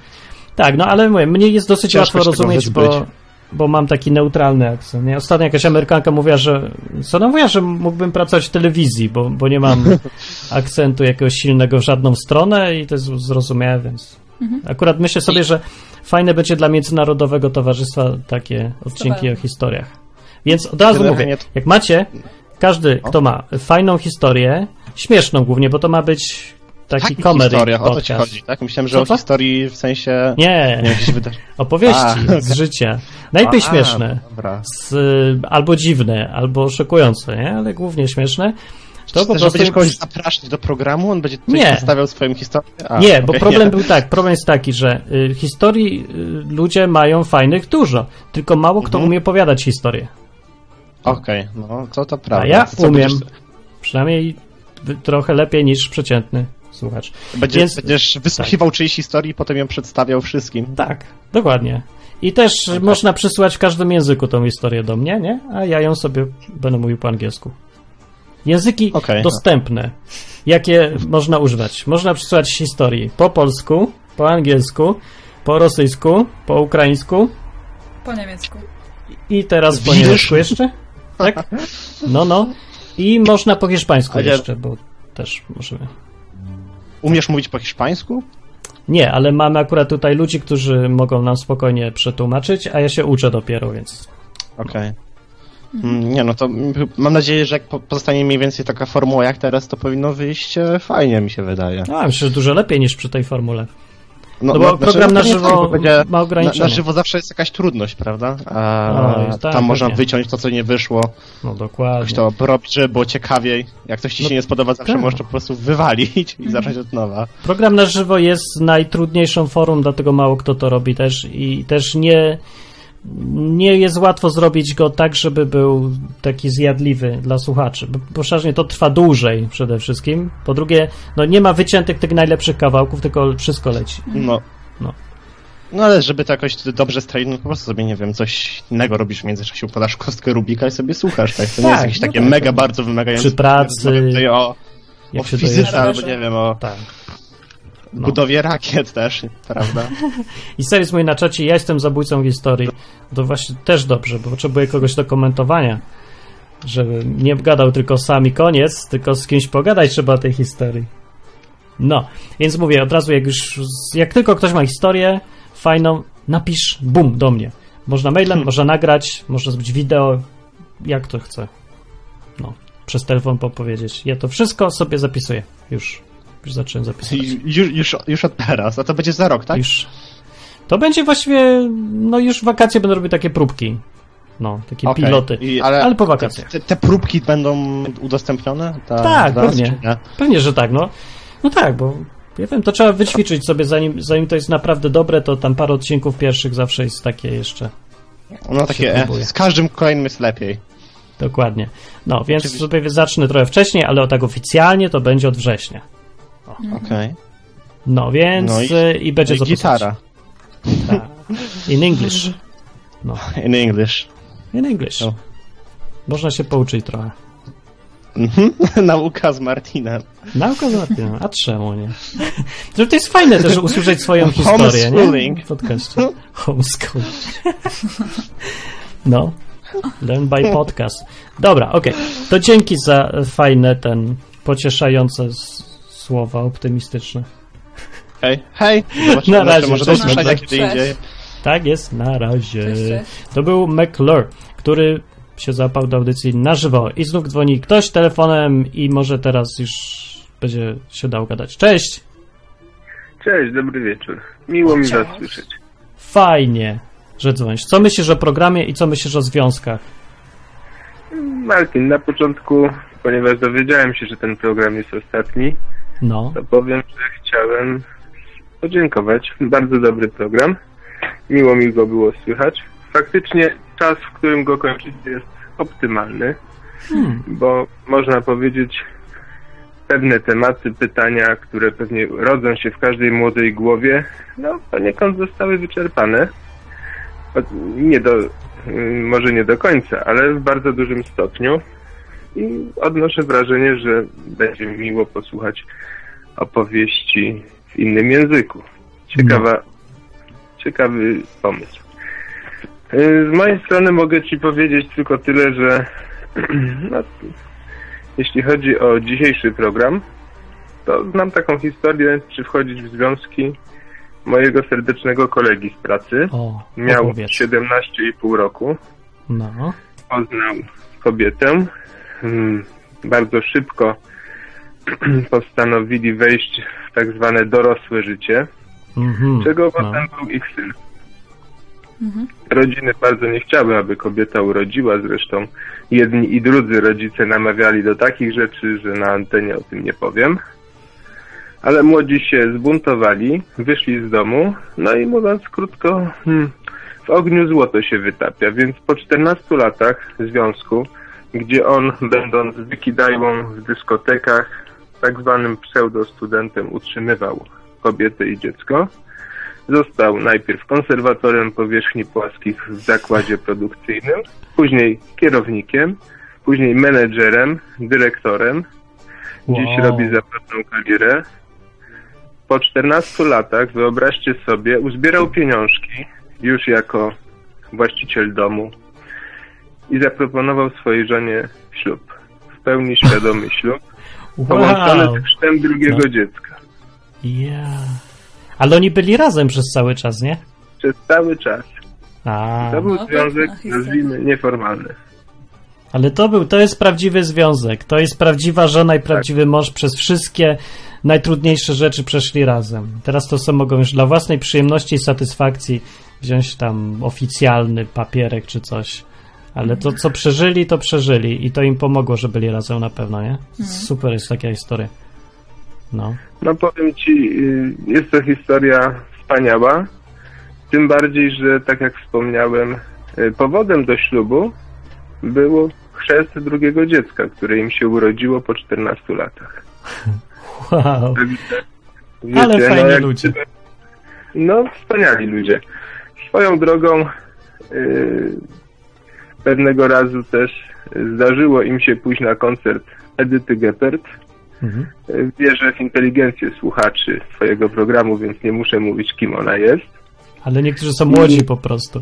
Tak, no ale mówię, mnie jest dosyć Ciężko łatwo rozumieć, bo, bo mam taki neutralny akcent. Nie? Ostatnio jakaś Amerykanka mówiła, że co no mówiła, że mógłbym pracować w telewizji, bo, bo nie mam akcentu jakiegoś silnego w żadną stronę i to jest zrozumiałe, więc akurat myślę sobie, że fajne będzie dla Międzynarodowego Towarzystwa takie odcinki Super. o historiach. Więc od razu mówię, jak macie, każdy, kto ma fajną historię, śmieszną głównie, bo to ma być taki Takich historiach, o to ci chodzi, tak? Myślałem, że Co o to? historii w sensie... Nie, Nie, opowieści A, z życia. Najlepiej A, śmieszne, z, albo dziwne, albo szokujące, nie? ale głównie śmieszne. To po prostu... będziesz kogoś zapraszać do programu, on będzie coś Nie. przedstawiał swoją historię? A, Nie, bo okej, problem nie. był tak, problem jest taki, że y, historii y, ludzie mają fajnych dużo, tylko mało kto Mhm. umie opowiadać historię. Okej, no to to prawda. A ja umiem, przynajmniej trochę lepiej niż przeciętny słuchacz. będziesz, Więc- będziesz wysłuchiwał czyjejś historii i potem ją przedstawiał wszystkim. Tak, dokładnie. I też można przysłać w każdym języku tą historię do mnie, nie? A ja ją sobie będę mówił po angielsku. Języki Okej. dostępne. Jakie można używać? Można przysłać historii po polsku, po angielsku, po rosyjsku, po ukraińsku Po niemiecku. i teraz po niemiecku jeszcze? Tak? No, no. I można po hiszpańsku jeszcze, bo też możemy. Umiesz mówić po hiszpańsku? Nie, ale mamy akurat tutaj ludzi, którzy mogą nam spokojnie przetłumaczyć, a ja się uczę dopiero, więc Okej. Mm, Nie no, to mam nadzieję, że jak po- pozostanie mniej więcej taka formuła jak teraz, to powinno wyjść e, fajnie, mi się wydaje. No, myślę, że dużo lepiej niż przy tej formule. No, No bo program na nie żywo ma na, ograniczenia. na żywo zawsze jest jakaś trudność, prawda? A No, jest tak, tam można wyciąć to, co nie wyszło, No dokładnie. to porobić, żeby było ciekawiej. Jak coś ci się No, nie spodoba, zawsze tak. możesz to po prostu wywalić i zacząć od nowa. Program na żywo jest najtrudniejszą formą, dlatego mało kto to robi też i też nie, nie jest łatwo zrobić go tak, żeby był taki zjadliwy dla słuchaczy, bo poważnie to trwa dłużej przede wszystkim. Po drugie, no nie ma wyciętych tych najlepszych kawałków, tylko wszystko leci. No. No. No ale żeby to jakoś dobrze stroić, no po prostu sobie, nie wiem, coś innego robisz w międzyczasie, podasz kostkę Rubika i sobie słuchasz, tak? To nie Tak, jest jakieś no takie tak. mega bardzo wymagające. Przy pracy, o, Jak o się fizyce albo nie wiem, o Tak. No. budowie rakiet też, prawda? I serwis mój na czacie, ja jestem zabójcą historii. To właśnie też dobrze, bo potrzebuję kogoś do komentowania. Żeby nie gadał tylko sam i koniec, tylko z kimś pogadać trzeba tej historii. No, więc mówię od razu, jak już, jak tylko ktoś ma historię fajną, napisz bum do mnie. Można mailem, można nagrać, można zrobić wideo, jak to chce. No, przez telefon popowiedzieć. Ja to wszystko sobie zapisuję. Już, już zacząłem zapisywać. Już, już, już od teraz, a to będzie za rok, tak? Już. To będzie właściwie, no już w wakacje będę robił takie próbki. No, takie Okej. piloty. I, ale, po wakacjach. Te, te próbki będą udostępnione? Ta, Tak, zaraz, pewnie. Pewnie, że tak, no. No tak, bo ja wiem, to trzeba wyćwiczyć sobie, zanim, zanim to jest naprawdę dobre, to tam parę odcinków pierwszych zawsze jest takie jeszcze. No takie, z każdym kolejnym jest lepiej. Dokładnie. No, więc Oczywiście. sobie zacznę trochę wcześniej, ale o tak oficjalnie to będzie od września. Okej. No, więc No i, i- i będzie I co gitara. Tak. In English. In English. In English. No. Można się pouczyć trochę. Mhm. Nauka z Martinem. Nauka z Martinem, a czemu nie? To to jest fajne też usłyszeć swoją historię, nie? Homeschooling. W podcaście. Homeschool. No. Learn by podcast. Dobra, okej. To dzięki za fajne, ten pocieszające słowa optymistyczne. Hej, hej. Zobaczymy, Na razie, może cześć, Cześć. indziej. Tak jest, na razie. Cześć, cześć. To był McClure, który się zapał do audycji na żywo. I znów dzwoni ktoś telefonem i może teraz już będzie się dał gadać. Cześć! Cześć, dobry wieczór. Miło mi was słyszeć. Fajnie, że dzwonisz. Co myślisz o programie i co myślisz o związkach? Martin, na początku, ponieważ dowiedziałem się, że ten program jest ostatni, No, to powiem, że chciałem podziękować. Bardzo dobry program. Miło mi go było słychać. Faktycznie czas, w którym go kończycie jest optymalny, Hmm. bo można powiedzieć pewne tematy, pytania, które pewnie rodzą się w każdej młodej głowie, no poniekąd zostały wyczerpane. Nie do, y, może nie do końca, ale w bardzo dużym stopniu. I odnoszę wrażenie, że będzie miło posłuchać opowieści w innym języku. Ciekawa, ciekawy pomysł. Y, Z mojej strony mogę Ci powiedzieć tylko tyle, że no, jeśli chodzi o dzisiejszy program, to znam taką historię, czy wchodzić w związki mojego serdecznego kolegi z pracy. o, Miał opowiedz. 17,5 roku, No, poznał kobietę. Mm, Bardzo szybko postanowili wejść w tak zwane dorosłe życie, mhm. czego no. potem był ich syn. Rodziny bardzo nie chciały, aby kobieta urodziła, zresztą jedni i drudzy rodzice namawiali do takich rzeczy, że na antenie o tym nie powiem. Ale młodzi się zbuntowali, wyszli z domu, no i mówiąc krótko, hmm, w ogniu złoto się wytapia, więc po 14 latach związku, gdzie on, będąc wykidajłą w dyskotekach, tak zwanym pseudostudentem utrzymywał kobietę i dziecko, został najpierw konserwatorem powierzchni płaskich w zakładzie produkcyjnym, później kierownikiem, później menedżerem, dyrektorem. Dziś Wow. robi zapewną karierę. Po 14 latach, wyobraźcie sobie, uzbierał pieniążki już jako właściciel domu i zaproponował swojej żonie ślub. W pełni świadomy ślub, połączony Wow. z chrztem drugiego No. dziecka. Ja. Ale oni byli razem przez cały czas, nie? Przez cały czas. A, To był No, związek, nazwijmy, nieformalny. ale to był, to jest prawdziwy związek. To jest prawdziwa żona i prawdziwy mąż przez wszystkie najtrudniejsze rzeczy przeszli razem. Teraz to sobie mogą już dla własnej przyjemności i satysfakcji wziąć tam oficjalny papierek czy coś. Ale to, co przeżyli, to przeżyli i to im pomogło, że byli razem na pewno, nie? Super jest taka historia. No. No powiem ci, y, jest to historia wspaniała. Tym bardziej, że tak jak wspomniałem, y, powodem do ślubu było chrzest drugiego dziecka, które im się urodziło po 14 latach. Wow. Wiecie, Ale fajni jak ludzie. No, wspaniali ludzie. Swoją drogą y, pewnego razu też zdarzyło im się pójść na koncert Edyty Geppert. Mhm. Wierzę w inteligencję słuchaczy swojego programu, więc nie muszę mówić, kim ona jest. Ale niektórzy są młodzi po prostu.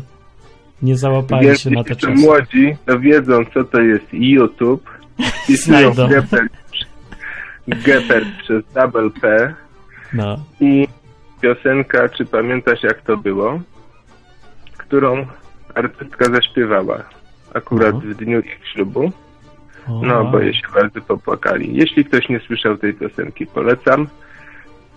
Nie załapali Więc się na te czasy. młodzi, to wiedzą, co to jest YouTube. Znajdą. Geppert, Geppert przez double P No. i piosenka, czy pamiętasz jak to było, którą artystka zaśpiewała akurat No. w dniu ich ślubu. No, boję się bardzo popłakali. Jeśli ktoś nie słyszał tej piosenki, polecam.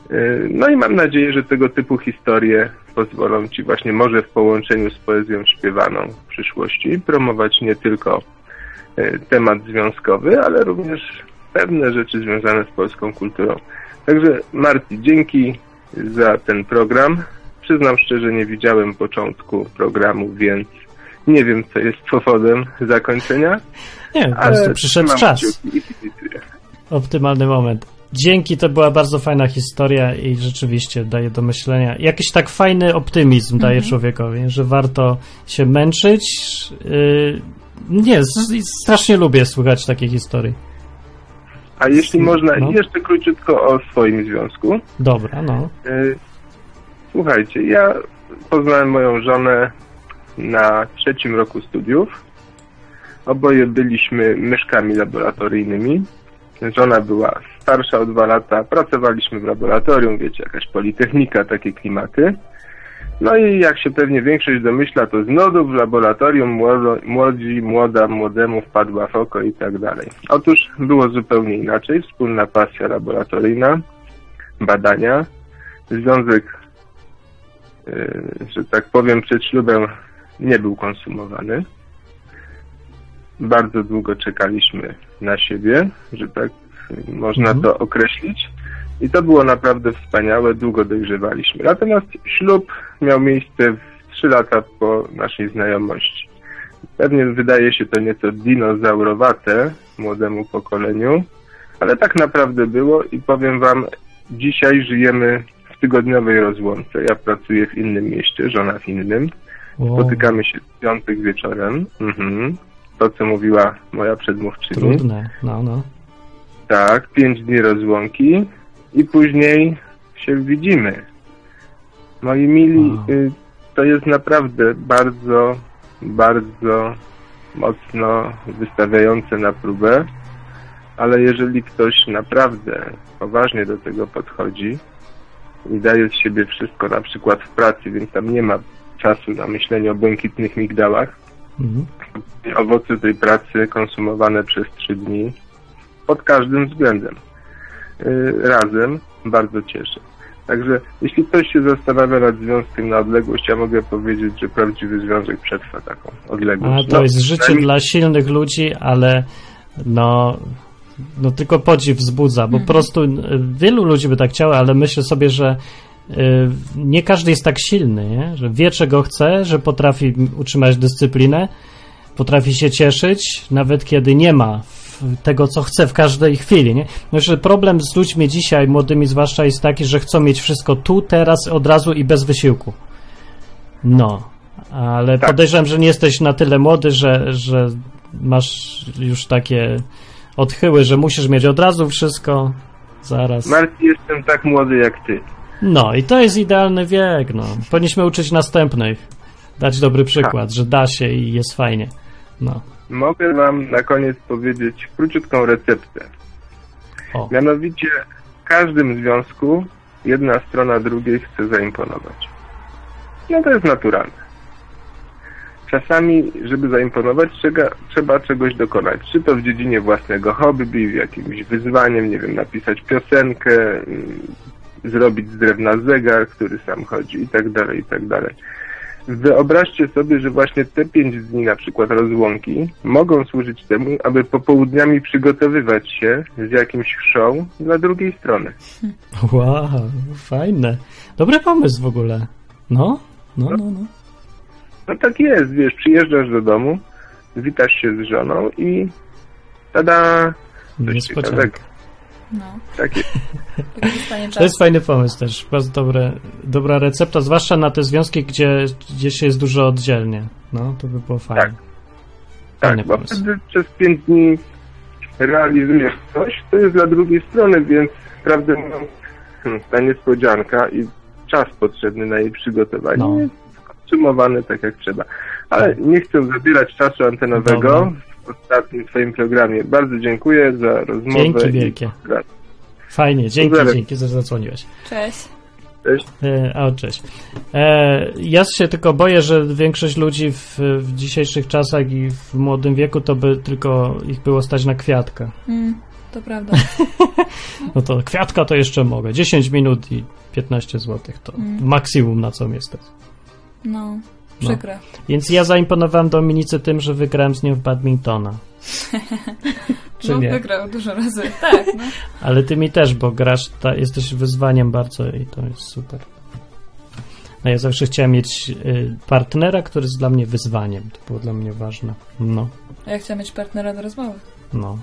Yy, No i mam nadzieję, że tego typu historie pozwolą Ci właśnie może w połączeniu z poezją śpiewaną w przyszłości promować nie tylko yy, temat związkowy, ale również pewne rzeczy związane z polską kulturą. Także Marti, dzięki za ten program. Przyznam szczerze, nie widziałem początku programu, więc nie wiem, co jest powodem zakończenia. Nie, po prostu przyszedł czas. Optymalny moment. Dzięki, to była bardzo fajna historia i rzeczywiście daje do myślenia. Jakiś tak fajny optymizm daje Mhm. człowiekowi, że warto się męczyć. Yy, nie, strasznie lubię słuchać takiej historii. A jeśli można, No. jeszcze króciutko o swoim związku. Dobra, no. Y, Słuchajcie, ja poznałem moją żonę na trzecim roku studiów. Oboje byliśmy myszkami laboratoryjnymi. Żona była starsza o dwa lata, pracowaliśmy w laboratorium, wiecie, jakaś politechnika, takie klimaty. No i jak się pewnie większość domyśla, to z w laboratorium młodo, młodzi, młoda, młodemu wpadła w oko i tak dalej. Otóż było zupełnie inaczej. Wspólna pasja laboratoryjna, badania, związek, yy, że tak powiem, przed ślubem nie był konsumowany. Bardzo długo czekaliśmy na siebie, że tak można Mhm. to określić. I to było naprawdę wspaniałe, długo dojrzewaliśmy. Natomiast ślub miał miejsce w trzy lata po naszej znajomości. Pewnie wydaje się to nieco dinozaurowate młodemu pokoleniu, ale tak naprawdę było i powiem wam, dzisiaj żyjemy w tygodniowej rozłące. Ja pracuję w innym mieście, żona w innym. Wow, Spotykamy się w piątek wieczorem. Mhm. To, co mówiła moja przedmówczyni. trudne, no, no. Tak, pięć dni rozłąki i później się widzimy. Moi mili, Wow. y, to jest naprawdę bardzo, bardzo mocno wystawiające na próbę, ale jeżeli ktoś naprawdę poważnie do tego podchodzi i daje z siebie wszystko, na przykład w pracy, więc tam nie ma czasu na myślenie o błękitnych migdałach, Mhm. owoce tej pracy konsumowane przez trzy dni pod każdym względem. Yy, razem bardzo cieszę. Także jeśli ktoś się zastanawia nad związkiem na odległość, ja mogę powiedzieć, że prawdziwy związek przetrwa taką odległość. A to No, jest życie dla silnych ludzi, ale no, no tylko podziw wzbudza, bo po prostu y, wielu ludzi by tak chciało, ale myślę sobie, że y, nie każdy jest tak silny, nie? że wie czego chce, że potrafi utrzymać dyscyplinę, potrafi się cieszyć, nawet kiedy nie ma tego, co chce w każdej chwili. Nie? Myślę, że problem z ludźmi dzisiaj, młodymi zwłaszcza, jest taki, że chcą mieć wszystko tu, teraz, od razu i bez wysiłku. No, ale Tak. podejrzewam, że nie jesteś na tyle młody, że, że masz już takie odchyły, że musisz mieć od razu wszystko, zaraz. Marcin, jestem tak młody jak ty. No i to jest idealny wiek, no. Powinniśmy uczyć następnych, dać dobry przykład, że da się i jest fajnie. No, Mogę wam na koniec powiedzieć króciutką receptę. o, Mianowicie w każdym związku jedna strona drugiej chce zaimponować. No to jest naturalne. Czasami, żeby zaimponować, trzeba, trzeba czegoś dokonać. Czy to w dziedzinie własnego hobby, jakimś wyzwaniem, nie wiem, napisać piosenkę, zrobić z drewna zegar, który sam chodzi i tak dalej, i tak dalej. Wyobraźcie sobie, że właśnie te pięć dni, na przykład rozłąki, mogą służyć temu, aby popołudniami przygotowywać się z jakimś show dla drugiej strony. wow, fajne. Dobry pomysł w ogóle. No, no, no, no. No tak jest, wiesz, przyjeżdżasz do domu, witasz się z żoną i tada! Niespodzianka. No, Tak jest. To jest fajny pomysł też, bardzo dobre, dobra recepta, zwłaszcza na te związki, gdzie, gdzie się jest dużo oddzielnie. No, to by było fajnie. Tak. Fajny Tak, bo pomysł. wtedy przez pięć dni realizujesz coś, to jest dla drugiej strony, więc prawdę mówiąc, hmm, ta niespodzianka i czas potrzebny na jej przygotowanie No. jest sumowany tak jak trzeba. Ale nie chcę zabierać czasu antenowego Dobra. Ostatnim swoim programie. Bardzo dziękuję za rozmowę. Dzięki wielkie. Fajnie, dzięki, Pozdrawiam. dzięki, że zadzwoniłeś. Cześć. Cześć. E, o, cześć. E, ja się tylko boję, że większość ludzi w, w dzisiejszych czasach i w młodym wieku to by tylko ich było stać na kwiatka. Mm, to prawda. No to kwiatka to jeszcze mogę. 10 minut i 15 zł to Mm. maksimum na co mnie stać. No, przykre. Więc ja zaimponowałem Dominice tym, że wygrałem z nią w badmintona. Czy no, nie? wygrał dużo razy. Tak, no. Ale ty mi też, bo grasz, ta, jesteś wyzwaniem bardzo i to jest super. No ja zawsze chciałem mieć y, partnera, który jest dla mnie wyzwaniem. To było dla mnie ważne. No, A ja chciałam mieć partnera do rozmowy. no.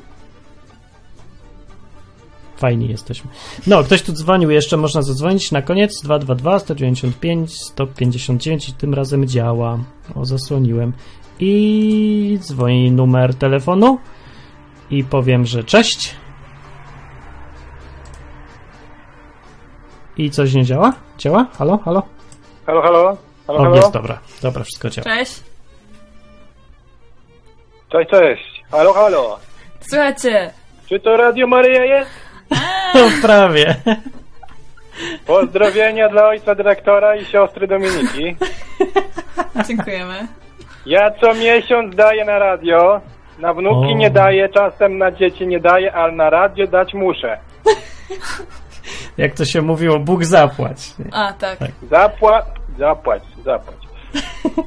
Fajni jesteśmy. No, ktoś tu dzwonił, jeszcze można zadzwonić na koniec 222 195 159 i tym razem działa. O, zasłoniłem. I dzwoni numer telefonu i powiem, że cześć. I coś nie działa? Działa? Halo, halo? Halo, halo? Halo, O, halo? jest, dobra. Dobra, wszystko działa. Cześć. Cześć, cześć. Halo, halo. Słuchajcie, Czy to Radio Maryja jest? Prawie. Pozdrowienia dla ojca dyrektora i siostry Dominiki. dziękujemy. Ja co miesiąc daję na radio. Na wnuki O. nie daję, czasem na dzieci nie daję, ale na radio dać muszę. Jak to się mówiło, Bóg zapłać. A, tak. Zapła... Zapłać, zapłać.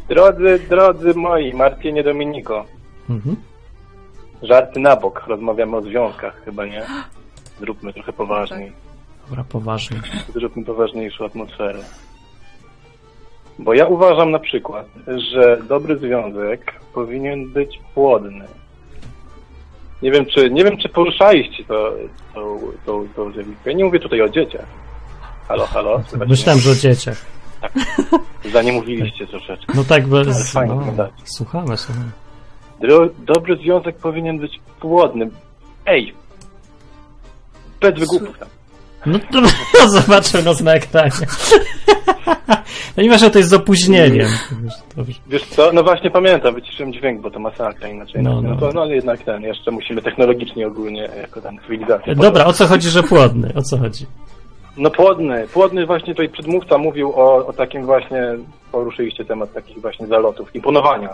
Drodzy, drodzy moi, Martinie Dominiko. Mhm. Żarty na bok, rozmawiamy o związkach, chyba nie? Zróbmy trochę poważniej. Dobra, poważnie. zróbmy poważniejszą atmosferę. Bo ja uważam na przykład, że dobry związek powinien być płodny. Nie wiem, czy, nie wiem, czy poruszaliście to, to, to, to zjawisko. Ja nie mówię tutaj o dzieciach. Halo, halo? Myślałem, że o dzieciach. mnie? Za nie mówiliście troszeczkę. No tak, bez... fajnie No, wyglądacie. słuchamy, słuchamy. Dobry związek powinien być płodny. Ej! Bez wygłupów tam. No to zobaczę nas na ekranie. No nie ma, że to jest z opóźnieniem. Dobrze. Wiesz co, no właśnie pamiętam, wyciszyłem dźwięk, bo to masakra inaczej. No, No, no, no. to no jednak ten, jeszcze musimy technologicznie ogólnie, jako ten cywilizacja. Dobra, o co chodzi, że płodny? O co chodzi? No płodny, płodny właśnie tutaj przedmówca mówił o, o takim właśnie, poruszyliście temat takich właśnie zalotów, imponowania.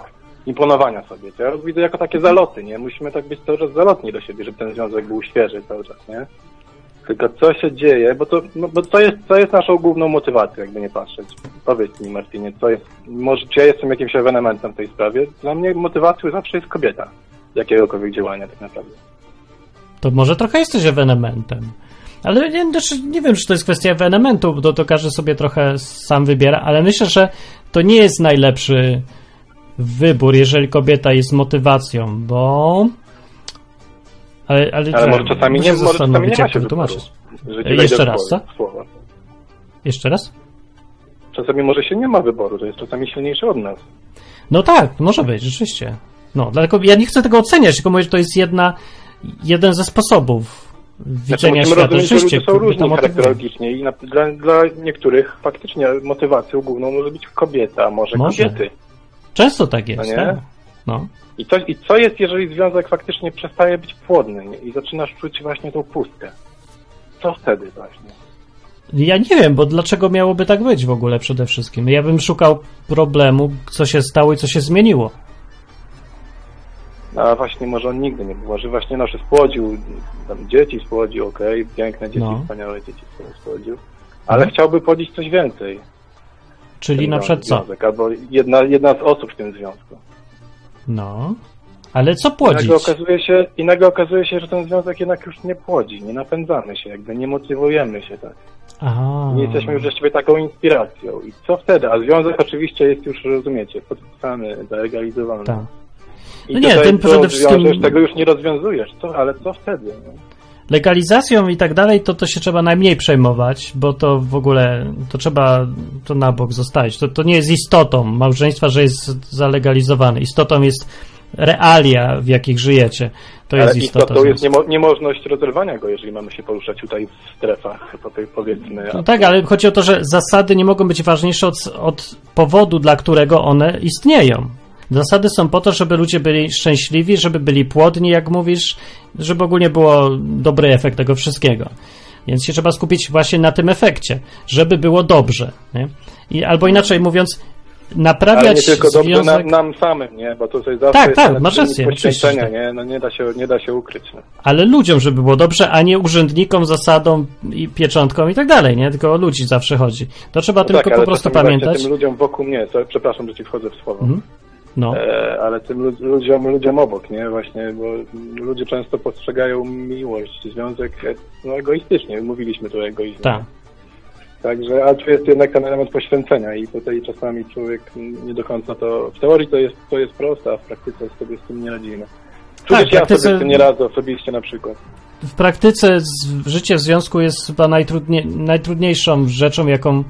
Imponowania sobie. To ja widzę jako takie zaloty, nie? Musimy tak być cały czas zalotni do siebie, żeby ten związek był świeży cały czas, nie? Tylko co się dzieje, bo to, no, bo to, jest, to jest naszą główną motywacją, jakby nie patrzeć. Powiedz mi, Martinie, co jest, może, czy ja jestem jakimś ewenementem w tej sprawie? Dla mnie motywacją zawsze jest kobieta. Jakiegokolwiek działania tak naprawdę. To może trochę jesteś ewenementem. Ale nie, znaczy, nie wiem, czy to jest kwestia ewenementu, bo to, to każdy sobie trochę sam wybiera, ale myślę, że to nie jest najlepszy wybór, jeżeli kobieta jest motywacją, bo. Ale, ale, Ale może czasami nie, może czasami nie ma się wytłumaczyć. Jeszcze raz, co? Słowa. Jeszcze raz? Czasami może się nie ma wyboru, to jest czasami silniejsze od nas. No tak, może być, rzeczywiście. No, dlatego ja nie chcę tego oceniać, tylko mówię, że to jest jedna, jeden ze sposobów widzenia musimy świata. Rzeczywiście, są różni charakterologicznie i na, dla, dla niektórych faktycznie motywacją główną może być kobieta, a może, Może. kobiety. Często tak jest, No tak? No. I co, I co jest, jeżeli związek faktycznie przestaje być płodny nie? i zaczynasz czuć właśnie tą pustkę? Co wtedy właśnie? Ja nie wiem, bo dlaczego miałoby tak być w ogóle przede wszystkim. Ja bym szukał problemu, co się stało i co się zmieniło. A właśnie może on nigdy nie był, może właśnie nasz spłodził, tam dzieci spłodził, okej, piękne dzieci, No. wspaniałe dzieci spłodził, ale Mhm. chciałby płodzić coś więcej. Czyli na przykład co? Albo jedna, jedna z osób w tym związku. No. Ale co I płodzić? nagle, okazuje się, I okazuje się, że ten związek jednak już nie płodzi, nie napędzamy się, jakby nie motywujemy się tak. Aha. Nie jesteśmy już dla siebie taką inspiracją. I co wtedy? A związek oczywiście jest już, rozumiecie, podpisany, zalegalizowany. Tak. I No nie, tutaj tym to przede wszystkim- wiążesz, tego już nie rozwiązujesz. Co, ale co wtedy? No? Legalizacją i tak dalej, to to się trzeba najmniej przejmować, bo to w ogóle, to trzeba to na bok zostawić. To, to nie jest istotą małżeństwa, że jest zalegalizowane. Istotą jest realia, w jakich żyjecie. To ale jest istota. istotą jest niemo, niemożność rozerwania go, jeżeli mamy się poruszać tutaj w strefach, po tej, powiedzmy. No tak, ale chodzi o to, że zasady nie mogą być ważniejsze od, od powodu, dla którego one istnieją. Zasady są po to, żeby ludzie byli szczęśliwi, żeby byli płodni, jak mówisz, żeby ogólnie było dobry efekt tego wszystkiego. Więc się trzeba skupić właśnie na tym efekcie, żeby było dobrze. Nie? I, albo inaczej mówiąc, Ale naprawiać nie tylko dobrze związek... nam, nam samym, nie? Bo tutaj zawsze Tak, jest tak, masz rację, oczywiście. nie? No nie da się, nie da się ukryć. No. Ale ludziom, żeby było dobrze, a nie urzędnikom, zasadom i pieczątkom i tak dalej, nie? Tylko o ludzi zawsze chodzi. To trzeba No tylko tak, po ale prostu pamiętać. tym ludziom wokół mnie, sorry, przepraszam, że ci wchodzę w słowo. Mhm. No. E, ale tym lu- ludziom, ludziom obok, nie? Właśnie, bo ludzie często postrzegają miłość, związek e, no, egoistycznie. Mówiliśmy tu o egoizmie. Tak. Także, a tu jest jednak ten element poświęcenia i tutaj czasami człowiek nie do końca to... W teorii to jest, to jest proste, a w praktyce sobie z tym nie radzimy. Tak, Tudzież ja praktyce- sobie z tym nie radzę osobiście na przykład. w praktyce życie w związku jest chyba najtrudnie, najtrudniejszą rzeczą, jaką,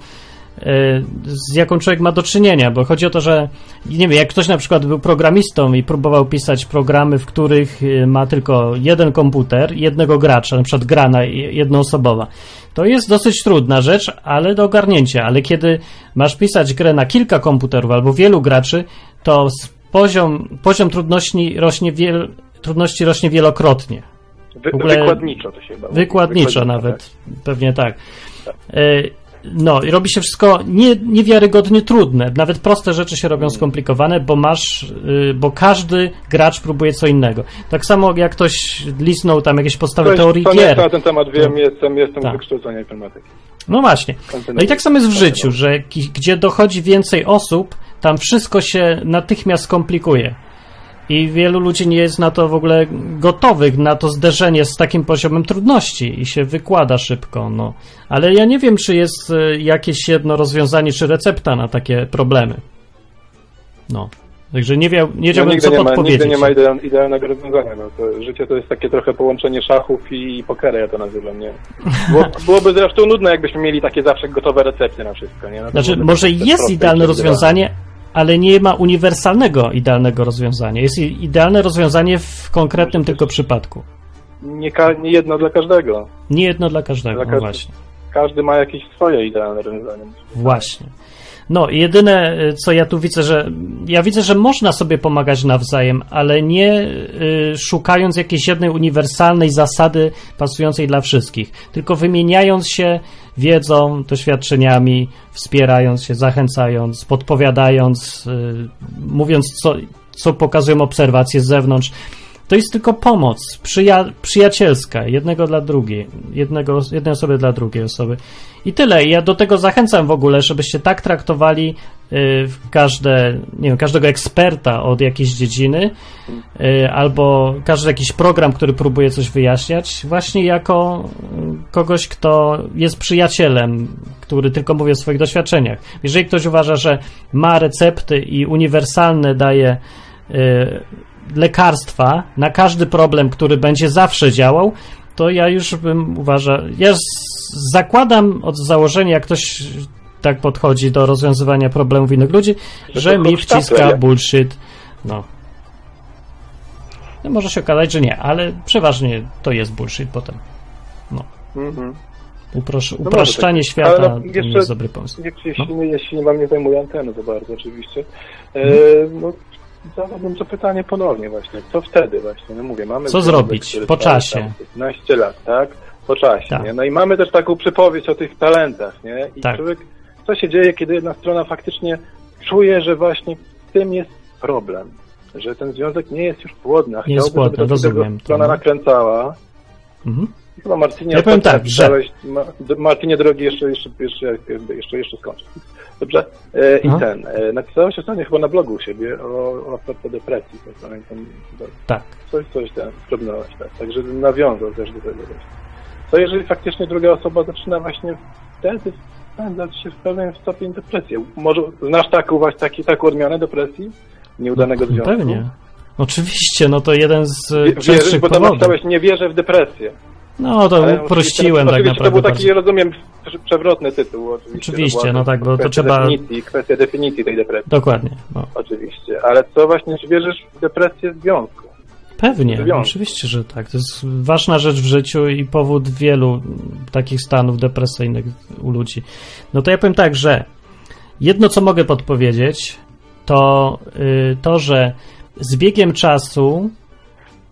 z jaką człowiek ma do czynienia, bo chodzi o to, że nie wiem, jak ktoś na przykład był programistą i próbował pisać programy, w których e, ma tylko jeden komputer, jednego gracza, na przykład gra na je- jednoosobowa, to jest dosyć trudna rzecz, ale do ogarnięcia, ale kiedy masz pisać grę na kilka komputerów albo wielu graczy, to poziom, poziom trudności rośnie, wiel, trudności rośnie wielokrotnie. Wy, wykładniczo to się chyba. Wykładniczo Wykładniczo, nawet, pewnie tak. E, No i robi się wszystko nie, niewiarygodnie trudne. Nawet proste rzeczy się Mm. robią skomplikowane, bo masz, y, bo każdy gracz próbuje co innego. Tak samo jak ktoś lisnął tam jakieś podstawy Coś, teorii nieco gier. na ten temat wiem, To- jestem, jestem Tak. wykształcenia informatyki. No właśnie. No i tak samo jest w życiu, że gdzie dochodzi więcej osób, tam wszystko się natychmiast komplikuje. I wielu ludzi nie jest na to w ogóle gotowych, na to zderzenie z takim poziomem trudności i się wykłada szybko. No. Ale ja nie wiem, czy jest e, jakieś jedno rozwiązanie, czy recepta na takie problemy. No. Także nie, wiem, nie No, wiedziałbym, nigdy, co nie ma, podpowiedzieć. nigdy nie ma ideal, idealnego rozwiązania. No, to życie to jest takie trochę połączenie szachów i, i pokera, ja to nazywam, nie? Było, byłoby zresztą nudne, jakbyśmy mieli takie zawsze gotowe recepty na wszystko, nie? No, Znaczy, może jest idealne rozwiązanie, ale nie ma uniwersalnego idealnego rozwiązania. Jest idealne rozwiązanie w konkretnym tylko przypadku. Nie, nie jedno dla każdego. Nie jedno dla każdego. Dla każdy- właśnie. Każdy ma jakieś swoje idealne rozwiązanie. Właśnie. No, jedyne, co ja tu widzę, że ja widzę, że można sobie pomagać nawzajem, ale nie y, szukając jakiejś jednej uniwersalnej zasady pasującej dla wszystkich, tylko wymieniając się wiedzą, doświadczeniami, wspierając się, zachęcając, podpowiadając, y, mówiąc, co, co pokazują obserwacje z zewnątrz. to jest tylko pomoc przyja- przyjacielska, jednego dla drugiej, jednego, jednej osoby dla drugiej osoby. I tyle. Ja do tego zachęcam w ogóle, żebyście tak traktowali każde, nie wiem, każdego eksperta od jakiejś dziedziny, y, albo każdy jakiś program, który próbuje coś wyjaśniać, właśnie jako y, kogoś, kto jest przyjacielem, który tylko mówi o swoich doświadczeniach. Jeżeli ktoś uważa, że ma recepty i uniwersalne daje y, lekarstwa na każdy problem, który będzie zawsze działał, to ja już bym uważał, ja zakładam od założenia, jak ktoś tak podchodzi do rozwiązywania problemów innych ludzi, To że mi wciska bullshit. No. no. Może się okazać, że nie, ale przeważnie to jest bullshit potem. Mhm. Uprosz, może upraszczanie tak. świata Ale no, jeszcze- jest dobry pomysł. Jeśli, No. jeśli, wam nie zajmuje anteny za bardzo, oczywiście, e, Mhm. no, zadałbym to pytanie ponownie właśnie. Co wtedy właśnie? No mówię, mamy... Co zrobić po czasie? tam 15 lat, tak? Po czasie, Tak. No i mamy też taką przypowieść o tych talentach, nie? I Tak. człowiek, co się dzieje, kiedy jedna strona faktycznie czuje, że właśnie w tym jest problem, że ten związek nie jest już płodny, a Nie jest płodny, rozumiem strona to, no. nakręcała, Mhm. Chyba Martynie, Ja powiem tak, że- napisałeś- Ma, d- Martynie drogi, jeszcze, jeszcze, jeszcze, jeszcze, jeszcze skończę. Dobrze? E, I ten, e, napisałeś ostatnio chyba na blogu u siebie o, o depresji, tak pamiętam. Tak. Coś, coś tam drobnąłeś, tak. Także nawiązał też do tego. Co jeżeli faktycznie druga osoba zaczyna właśnie wtedy wpędzać się w pewien stopień depresji? Może znasz taką właśnie taki, taką odmianę depresji? Nieudanego No, związku? Pewnie. Oczywiście, no to jeden z e, Wie- Wierzysz, bo tam napisałeś nie wierzę w depresję. No to Ale uprościłem oczywiście, tak oczywiście naprawdę. to był taki, bardzo. rozumiem, prze- przewrotny tytuł. Oczywiście, Oczywiście, była no tak, bo to trzeba- Definicji, kwestia definicji tej depresji, Dokładnie. No. oczywiście. Ale co właśnie, czy wierzysz w depresję związku? Pewnie, Związku. oczywiście, że tak. To jest ważna rzecz w życiu i powód wielu takich stanów depresyjnych u ludzi. No to ja powiem tak, że jedno, co mogę podpowiedzieć, to y, to, że z biegiem czasu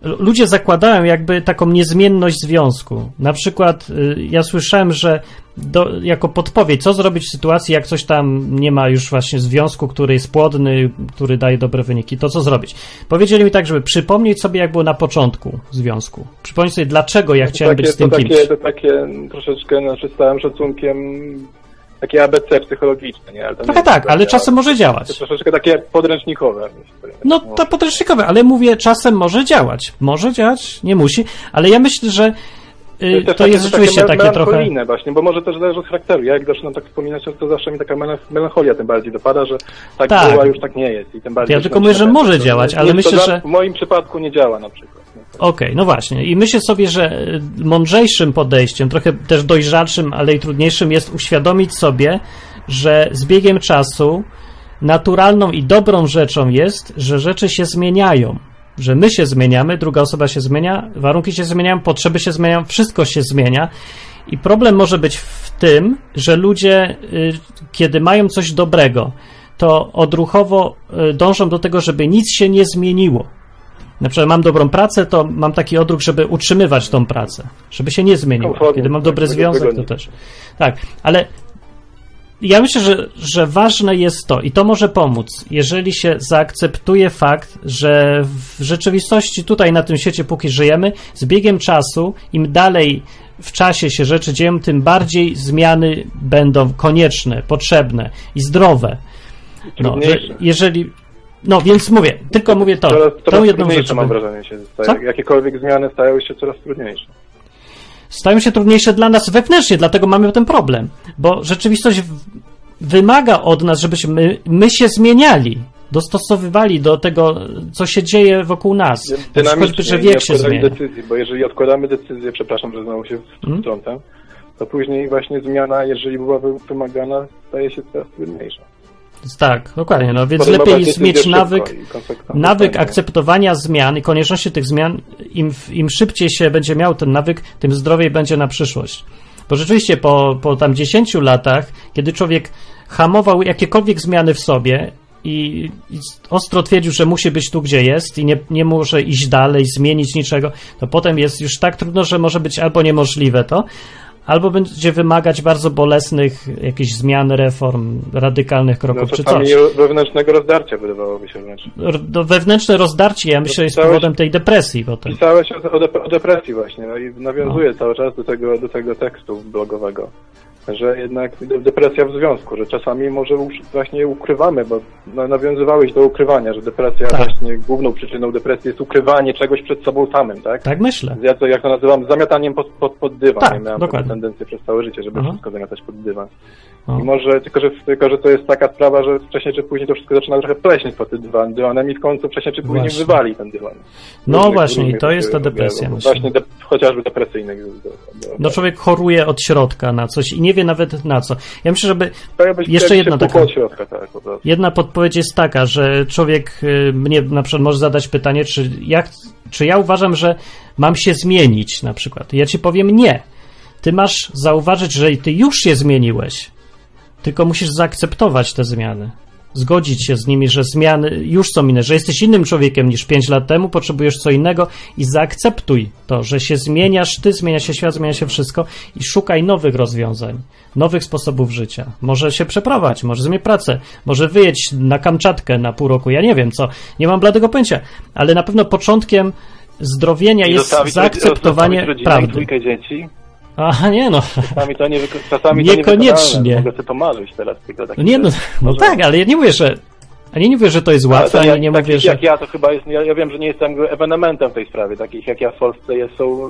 ludzie zakładają jakby taką niezmienność związku. Na przykład y, ja słyszałem, że do, jako podpowiedź, co zrobić w sytuacji, jak coś tam nie ma już właśnie związku, który jest płodny, który daje dobre wyniki, to co zrobić? Powiedzieli mi tak, żeby przypomnieć sobie, jak było na początku związku. Przypomnieć sobie, dlaczego ja chciałem to być takie, z tym to kimś. takie, to takie troszeczkę, znaczy z całym szacunkiem, takie ABC psychologiczne, nie? Ale to tak, jest ale takie- czasem może To działać. troszeczkę takie podręcznikowe. myślę. No, to podręcznikowe, ale mówię, czasem może działać. Może działać, nie musi, ale ja myślę, że y, też to jest rzeczywiście mel- takie trochę... właśnie, bo może też zależy od charakteru. Ja jak zaczynam tak wspominać, to zawsze mi taka mela- melancholia tym bardziej dopada, że tak, Tak. było, a już tak nie jest. I tym bardziej Ja tylko mówię, że może To działać, ale to myślę, że- W moim przypadku nie działa na przykład. Okej, no właśnie. I myślę sobie, że y, mądrzejszym podejściem, trochę też dojrzalszym, ale i trudniejszym jest uświadomić sobie, że z biegiem czasu naturalną i dobrą rzeczą jest, że rzeczy się zmieniają. Że my się zmieniamy, druga osoba się zmienia, warunki się zmieniają, potrzeby się zmieniają, wszystko się zmienia. I problem może być w tym, że ludzie, y, kiedy mają coś dobrego, to odruchowo y, dążą do tego, żeby nic się nie zmieniło. Na przykład mam dobrą pracę, to mam taki odruch, żeby utrzymywać tą pracę, żeby się nie. Komfortnie, Kiedy mam tak, dobry żeby związek, to też. Tak, ale ja myślę, że, że ważne jest to, i to może pomóc, jeżeli się zaakceptuje fakt, że w rzeczywistości tutaj na tym świecie, póki żyjemy, z biegiem czasu, im dalej w czasie się rzeczy dzieją, tym bardziej zmiany będą konieczne, potrzebne i zdrowe. No, jeżeli. No, więc mówię, tylko mówię to. Coraz, tą coraz jedną trudniejsze rzecz. mam wrażenie się staje. Jakiekolwiek zmiany stają się coraz trudniejsze. stają się trudniejsze dla nas wewnętrznie, dlatego mamy ten problem, bo rzeczywistość wymaga od nas, żebyśmy my się zmieniali, dostosowywali do tego, co się dzieje wokół nas. Choćby, że wiek się zmienia. decyzji, bo jeżeli odkładamy decyzję, przepraszam, że znowu się wtrącam, to później właśnie zmiana, jeżeli była wy- wymagana, staje się coraz trudniejsza. Tak, dokładnie, no więc lepiej jest mieć nawyk, nawyk akceptowania zmian i konieczności tych zmian, im, im szybciej się będzie miał ten nawyk, tym zdrowiej będzie na przyszłość. Bo rzeczywiście po, po tam 10 latach, kiedy człowiek hamował jakiekolwiek zmiany w sobie i, i ostro twierdził, że musi być tu, gdzie jest i nie, nie może iść dalej, zmienić niczego, to potem jest już tak trudno, że może być albo niemożliwe to, albo będzie wymagać bardzo bolesnych jakichś zmian, reform, radykalnych No, kroków, czy coś. wewnętrznego rozdarcia wydawałoby się wręcz. R- do- Wewnętrzne rozdarcie, ja myślę, jest powodem tej depresji potem. Pisałeś o, o, dep- o depresji właśnie, no i nawiązuję cały czas do tego, do tego tekstu blogowego, że jednak de- depresja w związku, że czasami może właśnie ukrywamy, bo no, nawiązywałeś do ukrywania, że depresja Tak. właśnie główną przyczyną depresji jest ukrywanie czegoś przed sobą samym, tak? Tak myślę. Ja to, jak to nazywam, zamiataniem pod, pod, pod dywan. Tak, ja miałem dokładnie. taką tendencję przez całe życie, żeby Aha. wszystko zamiatać pod dywan. No. I może, tylko że, tylko że to jest taka sprawa, że wcześniej czy później to wszystko zaczyna trochę pleśnieć pod tym dywan, dywanem i w końcu wcześniej czy później Właśnie. wywali ten dywan. No Różnych- właśnie, i to jest ta depresja, objawu. myślę. Właśnie de, chociażby depresyjnych. Do, do, No człowiek choruje od środka na coś i nie wie nawet na co. Ja myślę, żeby jeszcze jedna taka- od środka, tak. Jedna podpowiedź jest taka, że człowiek y, mnie na przykład może zadać pytanie, czy ja, czy ja uważam, że mam się zmienić na przykład. Ja ci powiem nie. Ty masz zauważyć, że ty już się zmieniłeś, tylko musisz zaakceptować te zmiany. Zgodzić się z nimi, że zmiany już są inne, że jesteś innym człowiekiem niż 5 lat temu, potrzebujesz co innego i zaakceptuj to, że się zmieniasz, ty zmienia się świat, zmienia się wszystko i szukaj nowych rozwiązań, nowych sposobów życia. Może się przeprowadź, może zmień pracę, może wyjedź na Kamczatkę na pół roku, ja nie wiem co, nie mam bladego pojęcia, ale na pewno początkiem zdrowienia I jest zostawić- zaakceptowanie zostawić prawdy. dzieci. A nie no, Czasami to nie, czasami to Niekoniecznie. niewykonalne. Mogę sobie teraz tylko tak. no nie no, no tak, ale ja nie mówię, że ani nie mówię, że to jest Ale łatwe, to ani jak, nie mówię, że... jak ja to chyba jest, ja, ja wiem, że nie jestem ewenementem w tej sprawie, takich jak ja w Polsce jest, są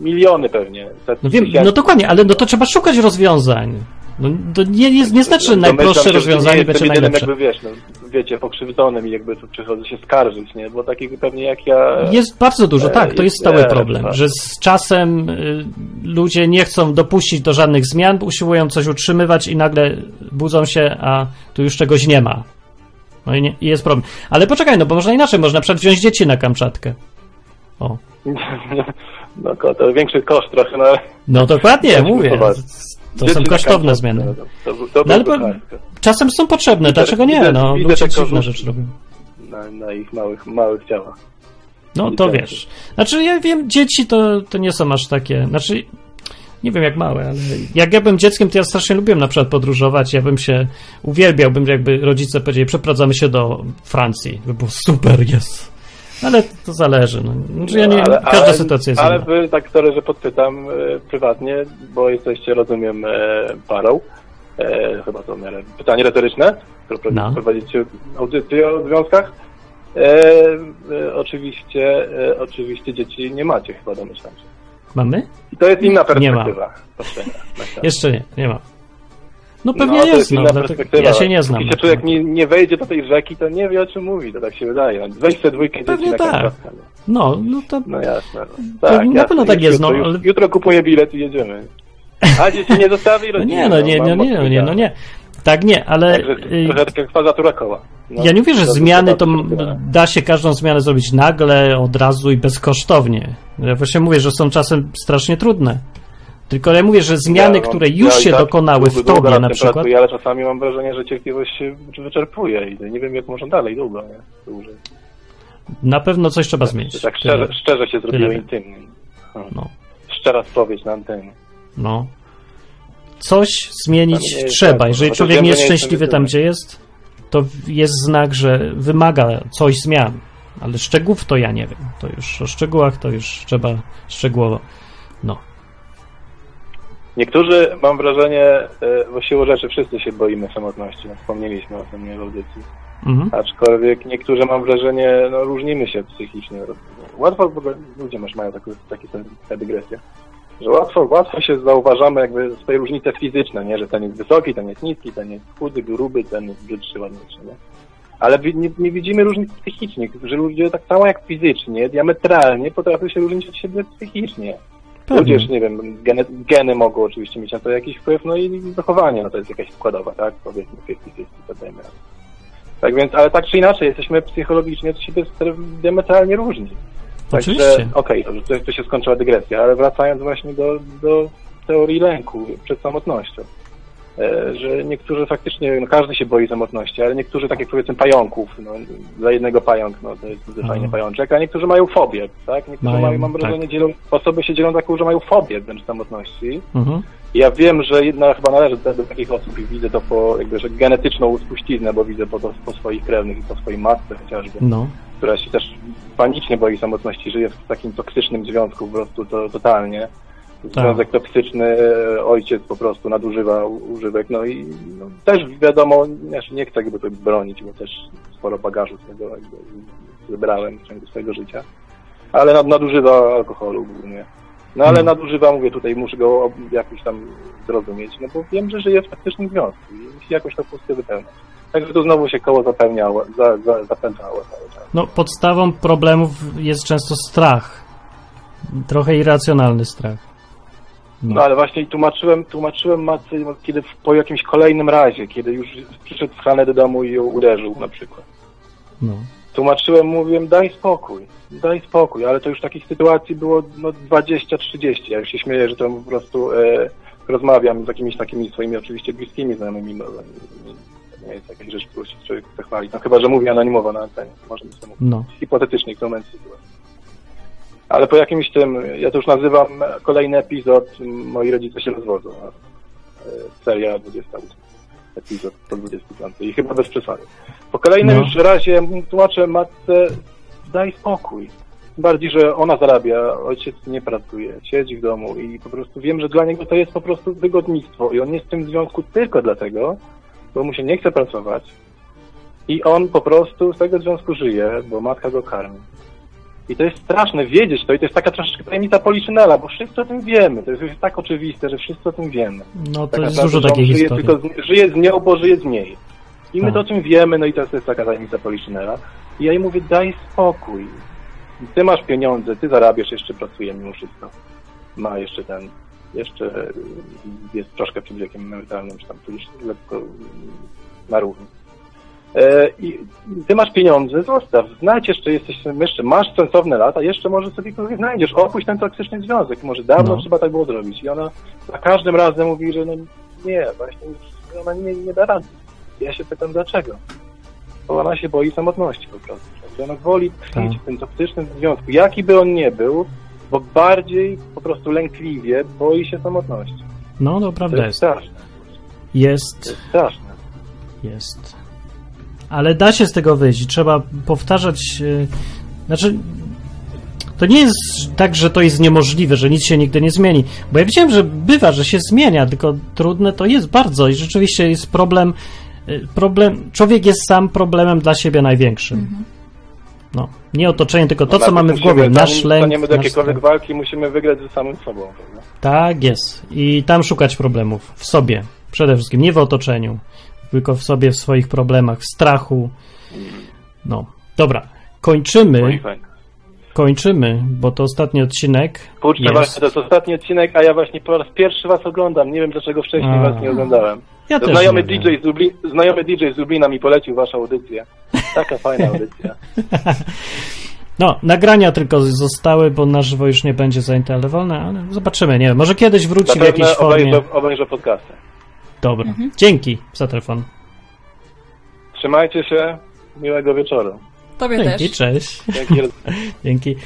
miliony pewnie. setki No wiem, no dokładnie, ale no to trzeba szukać rozwiązań. No, to nie, nie, nie znaczy, że Domyślam najprostsze że rozwiązanie nie będzie najlepsze. jakby wiesz, no, wiecie, pokrzywdzonym i jakby tu przychodzę się skarżyć, nie? Bo takich pewnie jak ja... Jest bardzo dużo, tak, to jest stały jest, problem, tak. że z czasem y, ludzie nie chcą dopuścić do żadnych zmian, usiłują coś utrzymywać i nagle budzą się, a tu już czegoś nie ma. No i, nie, i jest problem. Ale poczekaj, no bo można inaczej, można na przykład wziąć dzieci na Kamczatkę. O. No ko- to większy koszt trochę, no ale... No dokładnie, mówię. To są kosztowne zmiany. no To, to, to No ale. Czasem są potrzebne, dlaczego nie? No, ludzie dziwne rzeczy robią. na, na ich małych, małych ciałach. No to wiesz. Znaczy ja wiem, dzieci to, to nie są aż takie. Znaczy, nie wiem jak małe, ale jak ja byłem dzieckiem, to ja strasznie lubiłem na przykład podróżować. Ja bym się uwielbiałbym, jakby rodzice powiedzieli, przeprowadzamy się do Francji. By było super, jest. Ale to zależy. No. Znaczy, ja nie, ale, każda ale, sytuacja jest Ale inna. wy, tak sorry, że podpytam e, prywatnie, bo jesteście, rozumiem, e, parą. E, chyba to miarę pytanie retoryczne, które No. no. prowadzicie audycję o związkach. E, e, oczywiście, e, oczywiście dzieci nie macie, chyba domyślam się. Mamy? I to jest inna Nie ma. perspektywa na świat. Jeszcze nie, nie ma. No pewnie to jest, no, inna dlatego perspektywa. ja się nie znam. Jeśli człowiek nie, nie wejdzie do tej rzeki, to nie wie o czym mówi, to tak się wydaje. No, Weź sobie dwójkę dzieci Pewnie na tak. No. No, no to No jasne. No. To Tak, na jasne. pewno tak jest, no, jutro, ale- już, jutro kupuję bilet i jedziemy. A dzieci nie zostawi no rodziny. nie, no nie, no nie, no nie, no nie. Tak nie, ale Także y, kwadratura koła. No, ja nie mówię, że to zmiany to da się każdą zmianę zrobić nagle, od razu i bezkosztownie. Ja właśnie mówię, że są czasem strasznie trudne. Tylko ja mówię, że zmiany, Ja które już ja się tak dokonały w tobie na przykład. Pracuję, ale czasami mam wrażenie, że cierpliwość się wyczerpuje i nie wiem, jak można dalej długo, nie? Dłużej. Na pewno coś trzeba zmienić. Tak Tyle. szczerze, szczerze się zrobiło Tyle. intymnym. No. Szczera spowiedź na antenie. No. Coś zmienić jest trzeba. tak, Jeżeli chociaż człowiek nie jest szczęśliwy tam, gdzie jest, to jest znak, że wymaga coś zmian. Ale szczegółów to ja nie wiem. To już o szczegółach to już trzeba szczegółowo. No. Niektórzy, mam wrażenie, e, bo siłą rzeczy wszyscy się boimy samotności. No, wspomnieliśmy o tym nie w audycji. Mhm. Aczkolwiek niektórzy, mam wrażenie, no, różnimy się psychicznie. Łatwo, w ogóle ludzie masz, mają taką, taki, taka dygresja, że łatwo, łatwo się zauważamy jakby swoje różnice fizyczne, nie? Że ten jest wysoki, ten jest niski, ten jest chudy, gruby, ten jest brzydszy, ładniejszy, nie? Ale nie, nie widzimy różnic psychicznych, że ludzie tak samo jak fizycznie, diametralnie potrafią się różnić od siebie psychicznie. Pewnie. Nie wiem, geny, geny mogą oczywiście mieć na to jakiś wpływ, no i wychowanie, no to jest jakaś składowa, tak? Powiedzmy 50-50, to dajmy. Tak więc, ale tak czy inaczej, jesteśmy psychologicznie od siebie diametralnie różni. Oczywiście. Okej, dobrze, to, to się skończyła dygresja, ale wracając właśnie do, do teorii lęku przed samotnością. E, że niektórzy faktycznie, no każdy się boi samotności, ale niektórzy, tak jak powiedzmy pająków, no, dla jednego pająk, no to jest zwyczajnie Aha. pajączek, a niektórzy mają fobię, tak? Niektórzy Mają, mają, mam wrażenie, tak. dzielą, osoby się dzielą taką, że mają fobię wręcz samotności. Mhm. Ja wiem, że jedna chyba należy do, do takich osób i widzę to po jakby, że genetyczną spuściznę, bo widzę po, to, po swoich krewnych i po swojej matce chociażby, No. która się też panicznie boi samotności, żyje w takim toksycznym związku po prostu to, totalnie. Związek toksyczny, e, ojciec po prostu nadużywa używek, no i no, też wiadomo, się nie chcę jakby to bronić, bo też sporo bagażu z tego jakby wybrałem w ciągu swojego życia, ale nad, nadużywa alkoholu głównie. No ale Mhm. nadużywa, mówię tutaj, muszę go jakoś tam zrozumieć, no bo wiem, że żyje w faktycznym związku i musi jakoś to pustkę wypełniać. Także tu znowu się koło zapełniało, za, za, zapętlało cały czas. No, podstawą problemów jest często strach. Trochę irracjonalny strach. No ale właśnie tłumaczyłem, tłumaczyłem matce, no, kiedy w- po jakimś kolejnym razie, kiedy już przyszedł w Hanę do domu i ją uderzył na przykład. No. Tłumaczyłem, mówiłem, daj spokój, daj spokój, ale to już takich sytuacji było no 20-30. Ja już się śmieję, że to po prostu e, rozmawiam z jakimiś takimi swoimi oczywiście bliskimi znajomymi. No, to nie jest jakaś rzecz, którą się człowiek chce chwalić. No chyba, że mówi anonimowo na antenie. Może nie chcę mówić. No. Hipotetycznie, kto moment sytuacji. Ale po jakimś tym, ja to już nazywam kolejny epizod, moi rodzice się rozwodzą. e, Seria 28. Epizod 125. I chyba bez przesady. Po kolejnym No. już razie tłumaczę matce, daj spokój. Bardziej, że ona zarabia, ojciec nie pracuje, siedzi w domu i po prostu wiem, że dla niego to jest po prostu wygodnictwo i on jest w tym związku tylko dlatego, bo mu się nie chce pracować i on po prostu z tego związku żyje, bo matka go karmi. I to jest straszne wiedzieć to i to jest taka troszeczkę tajemnica policzynela, bo wszyscy o tym wiemy. To jest już tak oczywiste, że wszyscy o tym wiemy. No to Tak jest naprawdę, dużo takich żyje historii. Tylko z, żyje z nią, bo żyje z niej. I my Tak. to o tym wiemy, no i to jest taka tajemnica policzynela. I ja jej mówię, daj spokój. Ty masz pieniądze, ty zarabiasz, jeszcze pracuje mimo wszystko. Ma jeszcze ten, jeszcze jest troszkę przed wiekiem emerytalnym, czy tam tu już lekko na równi. E, I ty masz pieniądze, zostaw, znajdź jeszcze, jesteś jeszcze, masz sensowne lata, jeszcze może sobie kogoś znajdziesz, opuść ten toksyczny związek, może dawno No. trzeba tak było zrobić. I ona za każdym razem mówi, że no nie, właśnie ona nie, nie da rady. Ja się pytam dlaczego. Bo ona się boi samotności po prostu. Że ona woli tkwić Tak. w tym toksycznym związku, jaki by on nie był, bo bardziej po prostu lękliwie boi się samotności. No, to To prawda jest jest. straszne. To Jest, jest straszne. jest. Ale da się z tego wyjść. Trzeba powtarzać. y, Znaczy, to nie jest tak, że to jest niemożliwe, że nic się nigdy nie zmieni. Bo ja wiedziałem, że bywa, że się zmienia, tylko trudne to jest bardzo i rzeczywiście jest problem. y, problem człowiek jest sam problemem dla siebie największym. No, nie otoczenie, tylko to, No, co mamy w musimy, głowie, nasz zanim lęk. staniemy do nasz jakiejkolwiek strach. walki, musimy wygrać ze samym sobą. Prawda? Tak jest. I tam szukać problemów. W sobie. Przede wszystkim. Nie w otoczeniu. Tylko w sobie, w swoich problemach, w strachu. No. Dobra. Kończymy. Kończymy, bo to ostatni odcinek. Kurczę, jest. właśnie, to jest ostatni odcinek, a ja właśnie po raz pierwszy was oglądam. Nie wiem, dlaczego wcześniej A. was nie oglądałem. Ja też znajomy, nie. DJ z Lublin, znajomy DJ z Lublina mi polecił waszą audycję. Taka fajna audycja. No, nagrania tylko zostały, bo na żywo już nie będzie zajęte, ale zobaczymy. Nie wiem, może kiedyś wróci w jakiejś formie. obejrzę, obejrzę podcasty. Dobra. Dzięki za telefon. Trzymajcie się. Miłego wieczoru. Tobie Dzięki, też. cześć. Dzięki. Dzięki.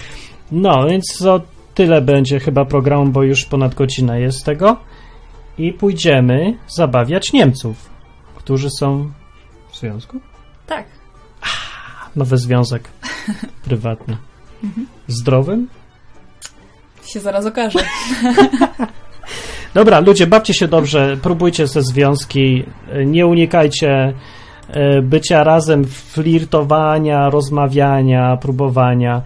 No, więc to tyle będzie chyba programu, bo już ponad godzina jest tego. I pójdziemy zabawiać Niemców, którzy są w związku. Tak. Nowy związek prywatny. Zdrowym? Się zaraz okaże. Dobra, ludzie, bawcie się dobrze, próbujcie ze związki, nie unikajcie e, bycia razem, flirtowania, rozmawiania, próbowania.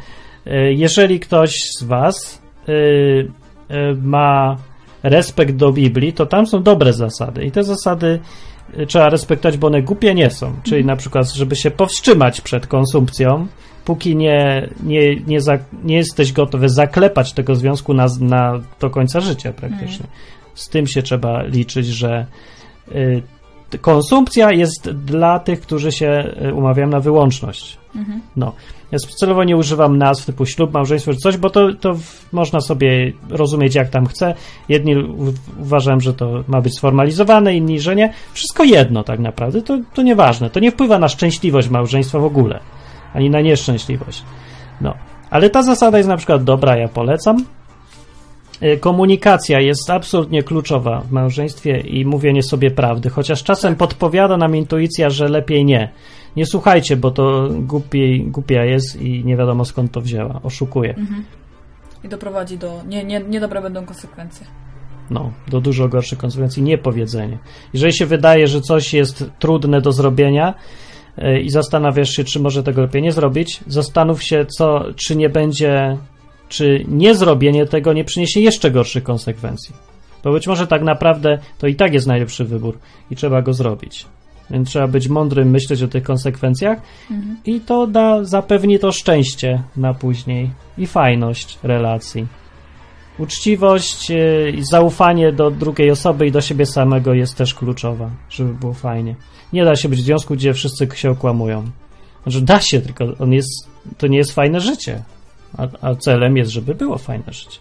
E, Jeżeli ktoś z Was e, e, ma respekt do Biblii, to tam są dobre zasady i te zasady e, trzeba respektować, bo one głupie nie są. Czyli na przykład, żeby się powstrzymać przed konsumpcją, póki nie, nie, nie, za, nie jesteś gotowy zaklepać tego związku na, na, do końca życia praktycznie. Z tym się trzeba liczyć, że y, konsumpcja jest dla tych, którzy się y, umawiają na wyłączność. Mhm. No. Ja celowo nie używam nazw typu ślub, małżeństwo czy coś, bo to, to można sobie rozumieć jak tam chce. Jedni u- uważają, że to ma być sformalizowane, inni, że nie. Wszystko jedno tak naprawdę, to, to nieważne. To nie wpływa na szczęśliwość małżeństwa w ogóle, ani na nieszczęśliwość. No. Ale ta zasada jest na przykład dobra, ja polecam. Y, Komunikacja jest absolutnie kluczowa w małżeństwie i mówienie sobie prawdy, chociaż czasem podpowiada nam intuicja, że lepiej nie. Nie słuchajcie, bo to głupiej, głupia jest i nie wiadomo skąd to wzięła. Oszukuje. Mhm. I doprowadzi do... Nie, nie, niedobre będą konsekwencje. No, do dużo gorszych konsekwencji niepowiedzenie. Jeżeli się wydaje, że coś jest trudne do zrobienia y, i zastanawiasz się, czy może tego lepiej nie zrobić, zastanów się, co, czy nie będzie, czy niezrobienie tego nie przyniesie jeszcze gorszych konsekwencji. Bo być może tak naprawdę to i tak jest najlepszy wybór i trzeba go zrobić. Więc trzeba być mądrym, myśleć o tych konsekwencjach Mhm. i to da, zapewni to szczęście na później i fajność relacji. Uczciwość yy, i zaufanie do drugiej osoby i do siebie samego jest też kluczowa, żeby było fajnie. Nie da się być w związku, gdzie wszyscy się okłamują. Znaczy da się, tylko on jest, to nie jest fajne życie. A, a celem jest, żeby było fajne życie.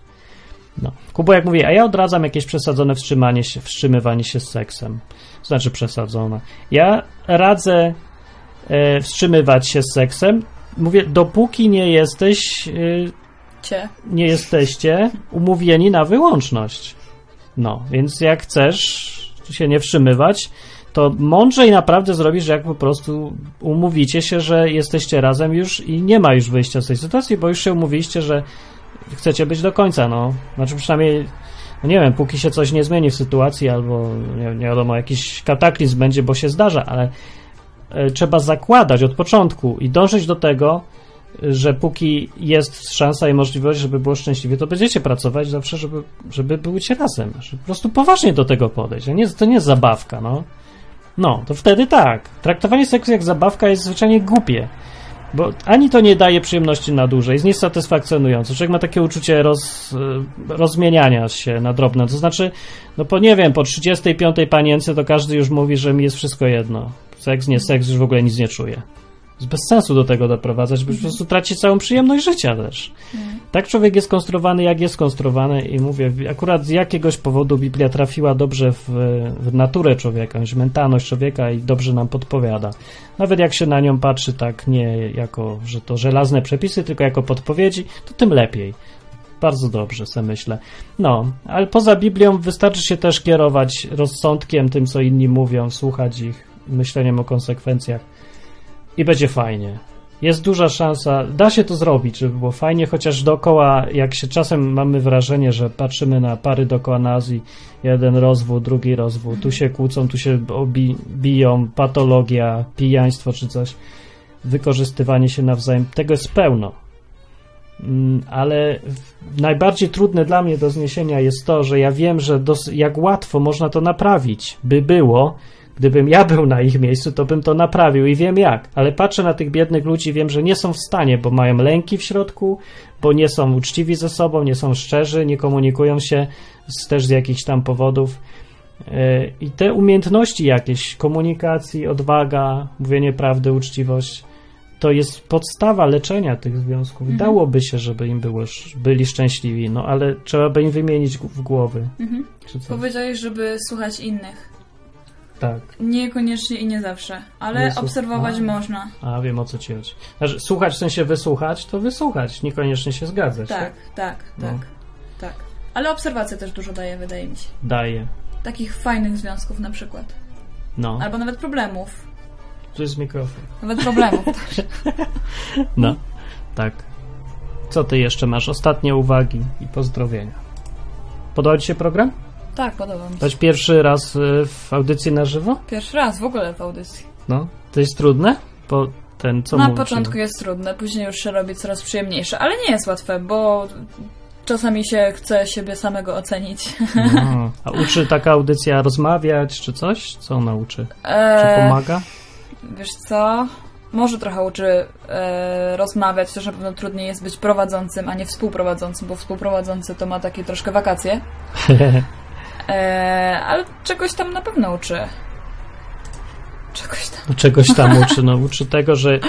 No. Kubo, jak mówię, a ja odradzam jakieś przesadzone wstrzymanie się, wstrzymywanie się z seksem. Znaczy przesadzone. Ja radzę e, wstrzymywać się z seksem. Mówię, dopóki nie jesteś, e, Cie. nie jesteście umówieni na wyłączność. No, więc jak chcesz się nie wstrzymywać, to mądrzej naprawdę zrobisz, jak po prostu umówicie się, że jesteście razem już i nie ma już wyjścia z tej sytuacji, bo już się umówiliście, że chcecie być do końca, no. Znaczy przynajmniej, no nie wiem, póki się coś nie zmieni w sytuacji, albo nie, nie wiadomo, jakiś kataklizm będzie, bo się zdarza, ale e, trzeba zakładać od początku i dążyć do tego, że póki jest szansa i możliwość, żeby było szczęśliwie, to będziecie pracować zawsze, żeby, żeby byłycie razem. Żeby po prostu poważnie do tego podejść. Nie, to nie jest zabawka, no. No, to wtedy tak. Traktowanie seksu jak zabawka jest zwyczajnie głupie. Bo ani to nie daje przyjemności na dłużej, jest niesatysfakcjonujące. Człowiek ma takie uczucie roz, e, rozmieniania się na drobne. To znaczy, no po nie wiem, po 35 panience to każdy już mówi, że mi jest wszystko jedno. Seks, nie seks, już w ogóle nic nie czuje. Bez sensu do tego doprowadzać, bo po prostu traci całą przyjemność życia też. Tak człowiek jest konstruowany, jak jest konstruowany i mówię, akurat z jakiegoś powodu Biblia trafiła dobrze w, w naturę człowieka, w mentalność człowieka i dobrze nam podpowiada. Nawet jak się na nią patrzy tak nie jako, że to żelazne przepisy, tylko jako podpowiedzi, to tym lepiej. Bardzo dobrze, se myślę. No, ale poza Biblią wystarczy się też kierować rozsądkiem, tym co inni mówią, słuchać ich, myśleniem o konsekwencjach i będzie fajnie. Jest duża szansa, da się to zrobić, żeby było fajnie, chociaż dookoła, jak się czasem mamy wrażenie, że patrzymy na pary dookoła nas jeden rozwód, drugi rozwód, tu się kłócą, tu się obi, biją, patologia, pijaństwo czy coś, wykorzystywanie się nawzajem, tego jest pełno. Mm, Ale najbardziej trudne dla mnie do zniesienia jest to, że ja wiem, że dos- jak łatwo można to naprawić, by było, Gdybym ja był na ich miejscu, to bym to naprawił i wiem jak. Ale patrzę na tych biednych ludzi, wiem, że nie są w stanie, bo mają lęki w środku, bo nie są uczciwi ze sobą, nie są szczerzy, nie komunikują się z, też z jakichś tam powodów. Yy, I te umiejętności jakieś, komunikacji, odwaga, mówienie prawdy, uczciwość, to jest podstawa leczenia tych związków. Mhm. Dałoby się, żeby im było, byli szczęśliwi, no ale trzeba by im wymienić w głowy. Mhm. Powiedziałeś, żeby słuchać innych. Tak. Niekoniecznie i nie zawsze, ale Nie słuch- obserwować A. można. A wiem o co ci chodzi. Znaczy, słuchać w sensie wysłuchać, to wysłuchać, niekoniecznie się zgadzać. Tak, tak, No. tak, tak. Ale obserwacja też dużo daje, wydaje mi się. Daje. Takich fajnych związków na przykład. No, Albo nawet problemów. tu jest mikrofon. Nawet problemów też. No, tak. Co ty jeszcze masz? Ostatnie uwagi i pozdrowienia. Podoba ci się program? Tak, podoba mi się. To jest pierwszy raz y, w audycji na żywo? Pierwszy raz w ogóle w audycji. No. To jest trudne? Bo ten, co Na początku jest trudne, później już się robi coraz przyjemniejsze, ale nie jest łatwe, bo czasami się chce siebie samego ocenić. No. A uczy taka audycja rozmawiać, czy coś? Co ona uczy? Czy Eee, pomaga? Wiesz co? Może trochę uczy e, rozmawiać, też na pewno trudniej jest być prowadzącym, a nie współprowadzącym, bo współprowadzący to ma takie troszkę wakacje. E, ale czegoś tam na pewno uczy. Czegoś tam. Czegoś tam uczy. No, uczy tego, że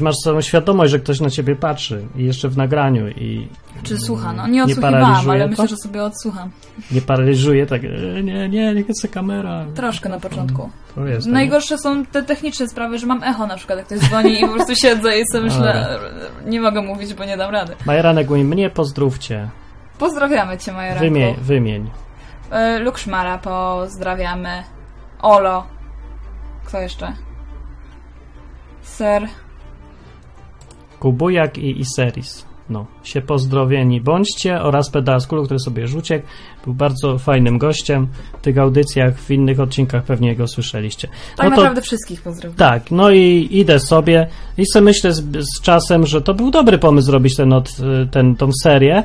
masz samą świadomość, że ktoś na ciebie patrzy i jeszcze w nagraniu i Czy słucha? No nie Nie odsłuchiwałam, paraliżuje ale to? myślę, że sobie odsłucham. nie paraliżuje tak, e, nie, nie, nie chcę kamera. Troszkę na początku. To jest. tak. Najgorsze są te techniczne sprawy, że mam echo na przykład, jak ktoś dzwoni i po prostu siedzę i sobie myślę, nie mogę mówić, bo nie dam rady. Majeranek mówi, mnie pozdrówcie. Pozdrawiamy Cię, Majeranku. Wymień, wymień. E, Lukszmara pozdrawiamy. Olo. Kto jeszcze? Ser. Kubujak i Iseris. No, się pozdrowieni bądźcie oraz Pedal Skulu, który sobie rzuciek. Był bardzo fajnym gościem w tych audycjach, w innych odcinkach pewnie go słyszeliście. Tak no to, naprawdę wszystkich pozdrawiam. tak, no i idę sobie i sobie myślę z, z czasem, że to był dobry pomysł zrobić ten, od, ten, tą serię,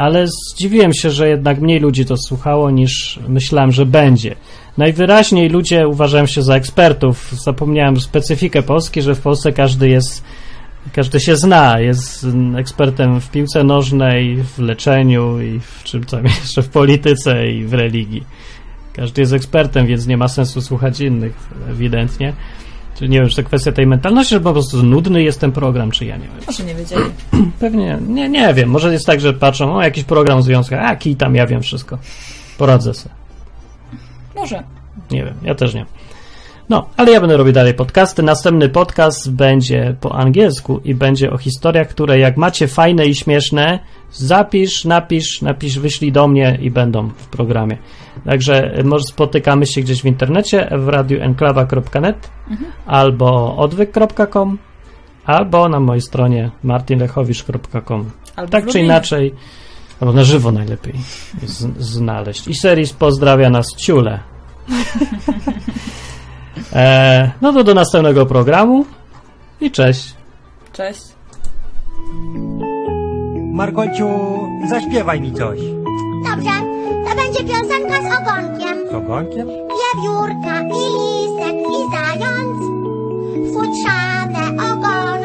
ale zdziwiłem się, że jednak mniej ludzi to słuchało niż myślałem, że będzie. Najwyraźniej ludzie uważają się za ekspertów. Zapomniałem specyfikę Polski, że w Polsce każdy jest każdy się zna, jest ekspertem w piłce nożnej, w leczeniu i w czym tam jeszcze, w polityce i w religii. Każdy jest ekspertem, więc nie ma sensu słuchać innych, ewidentnie. Czy nie wiem, czy to kwestia tej mentalności, że po prostu nudny jest ten program, czy ja nie wiem. Może nie wiedzieli. Pewnie, nie, nie wiem. Może jest tak, że patrzą, o jakiś program w związku, a kij tam, ja wiem wszystko. Poradzę sobie. Może. Nie wiem, ja też nie. No, ale ja będę robił dalej podcasty. Następny podcast będzie po angielsku i będzie o historiach, które jak macie fajne i śmieszne, zapisz, napisz, napisz, wyślij do mnie i będą w programie. Także y, może spotykamy się gdzieś w internecie w radioenklawa.net albo odwyk.com albo na mojej stronie martinlechowicz.com. Albo Tak czy inaczej, albo na żywo najlepiej z, znaleźć. I series pozdrawia nas ciule. e, no to do następnego programu i cześć. Cześć. Markolciu, zaśpiewaj mi coś. Dobrze, będzie piosenka z ogonkiem. Z ogonkiem? Wiewiórka i lisek i zając futrzane ogonki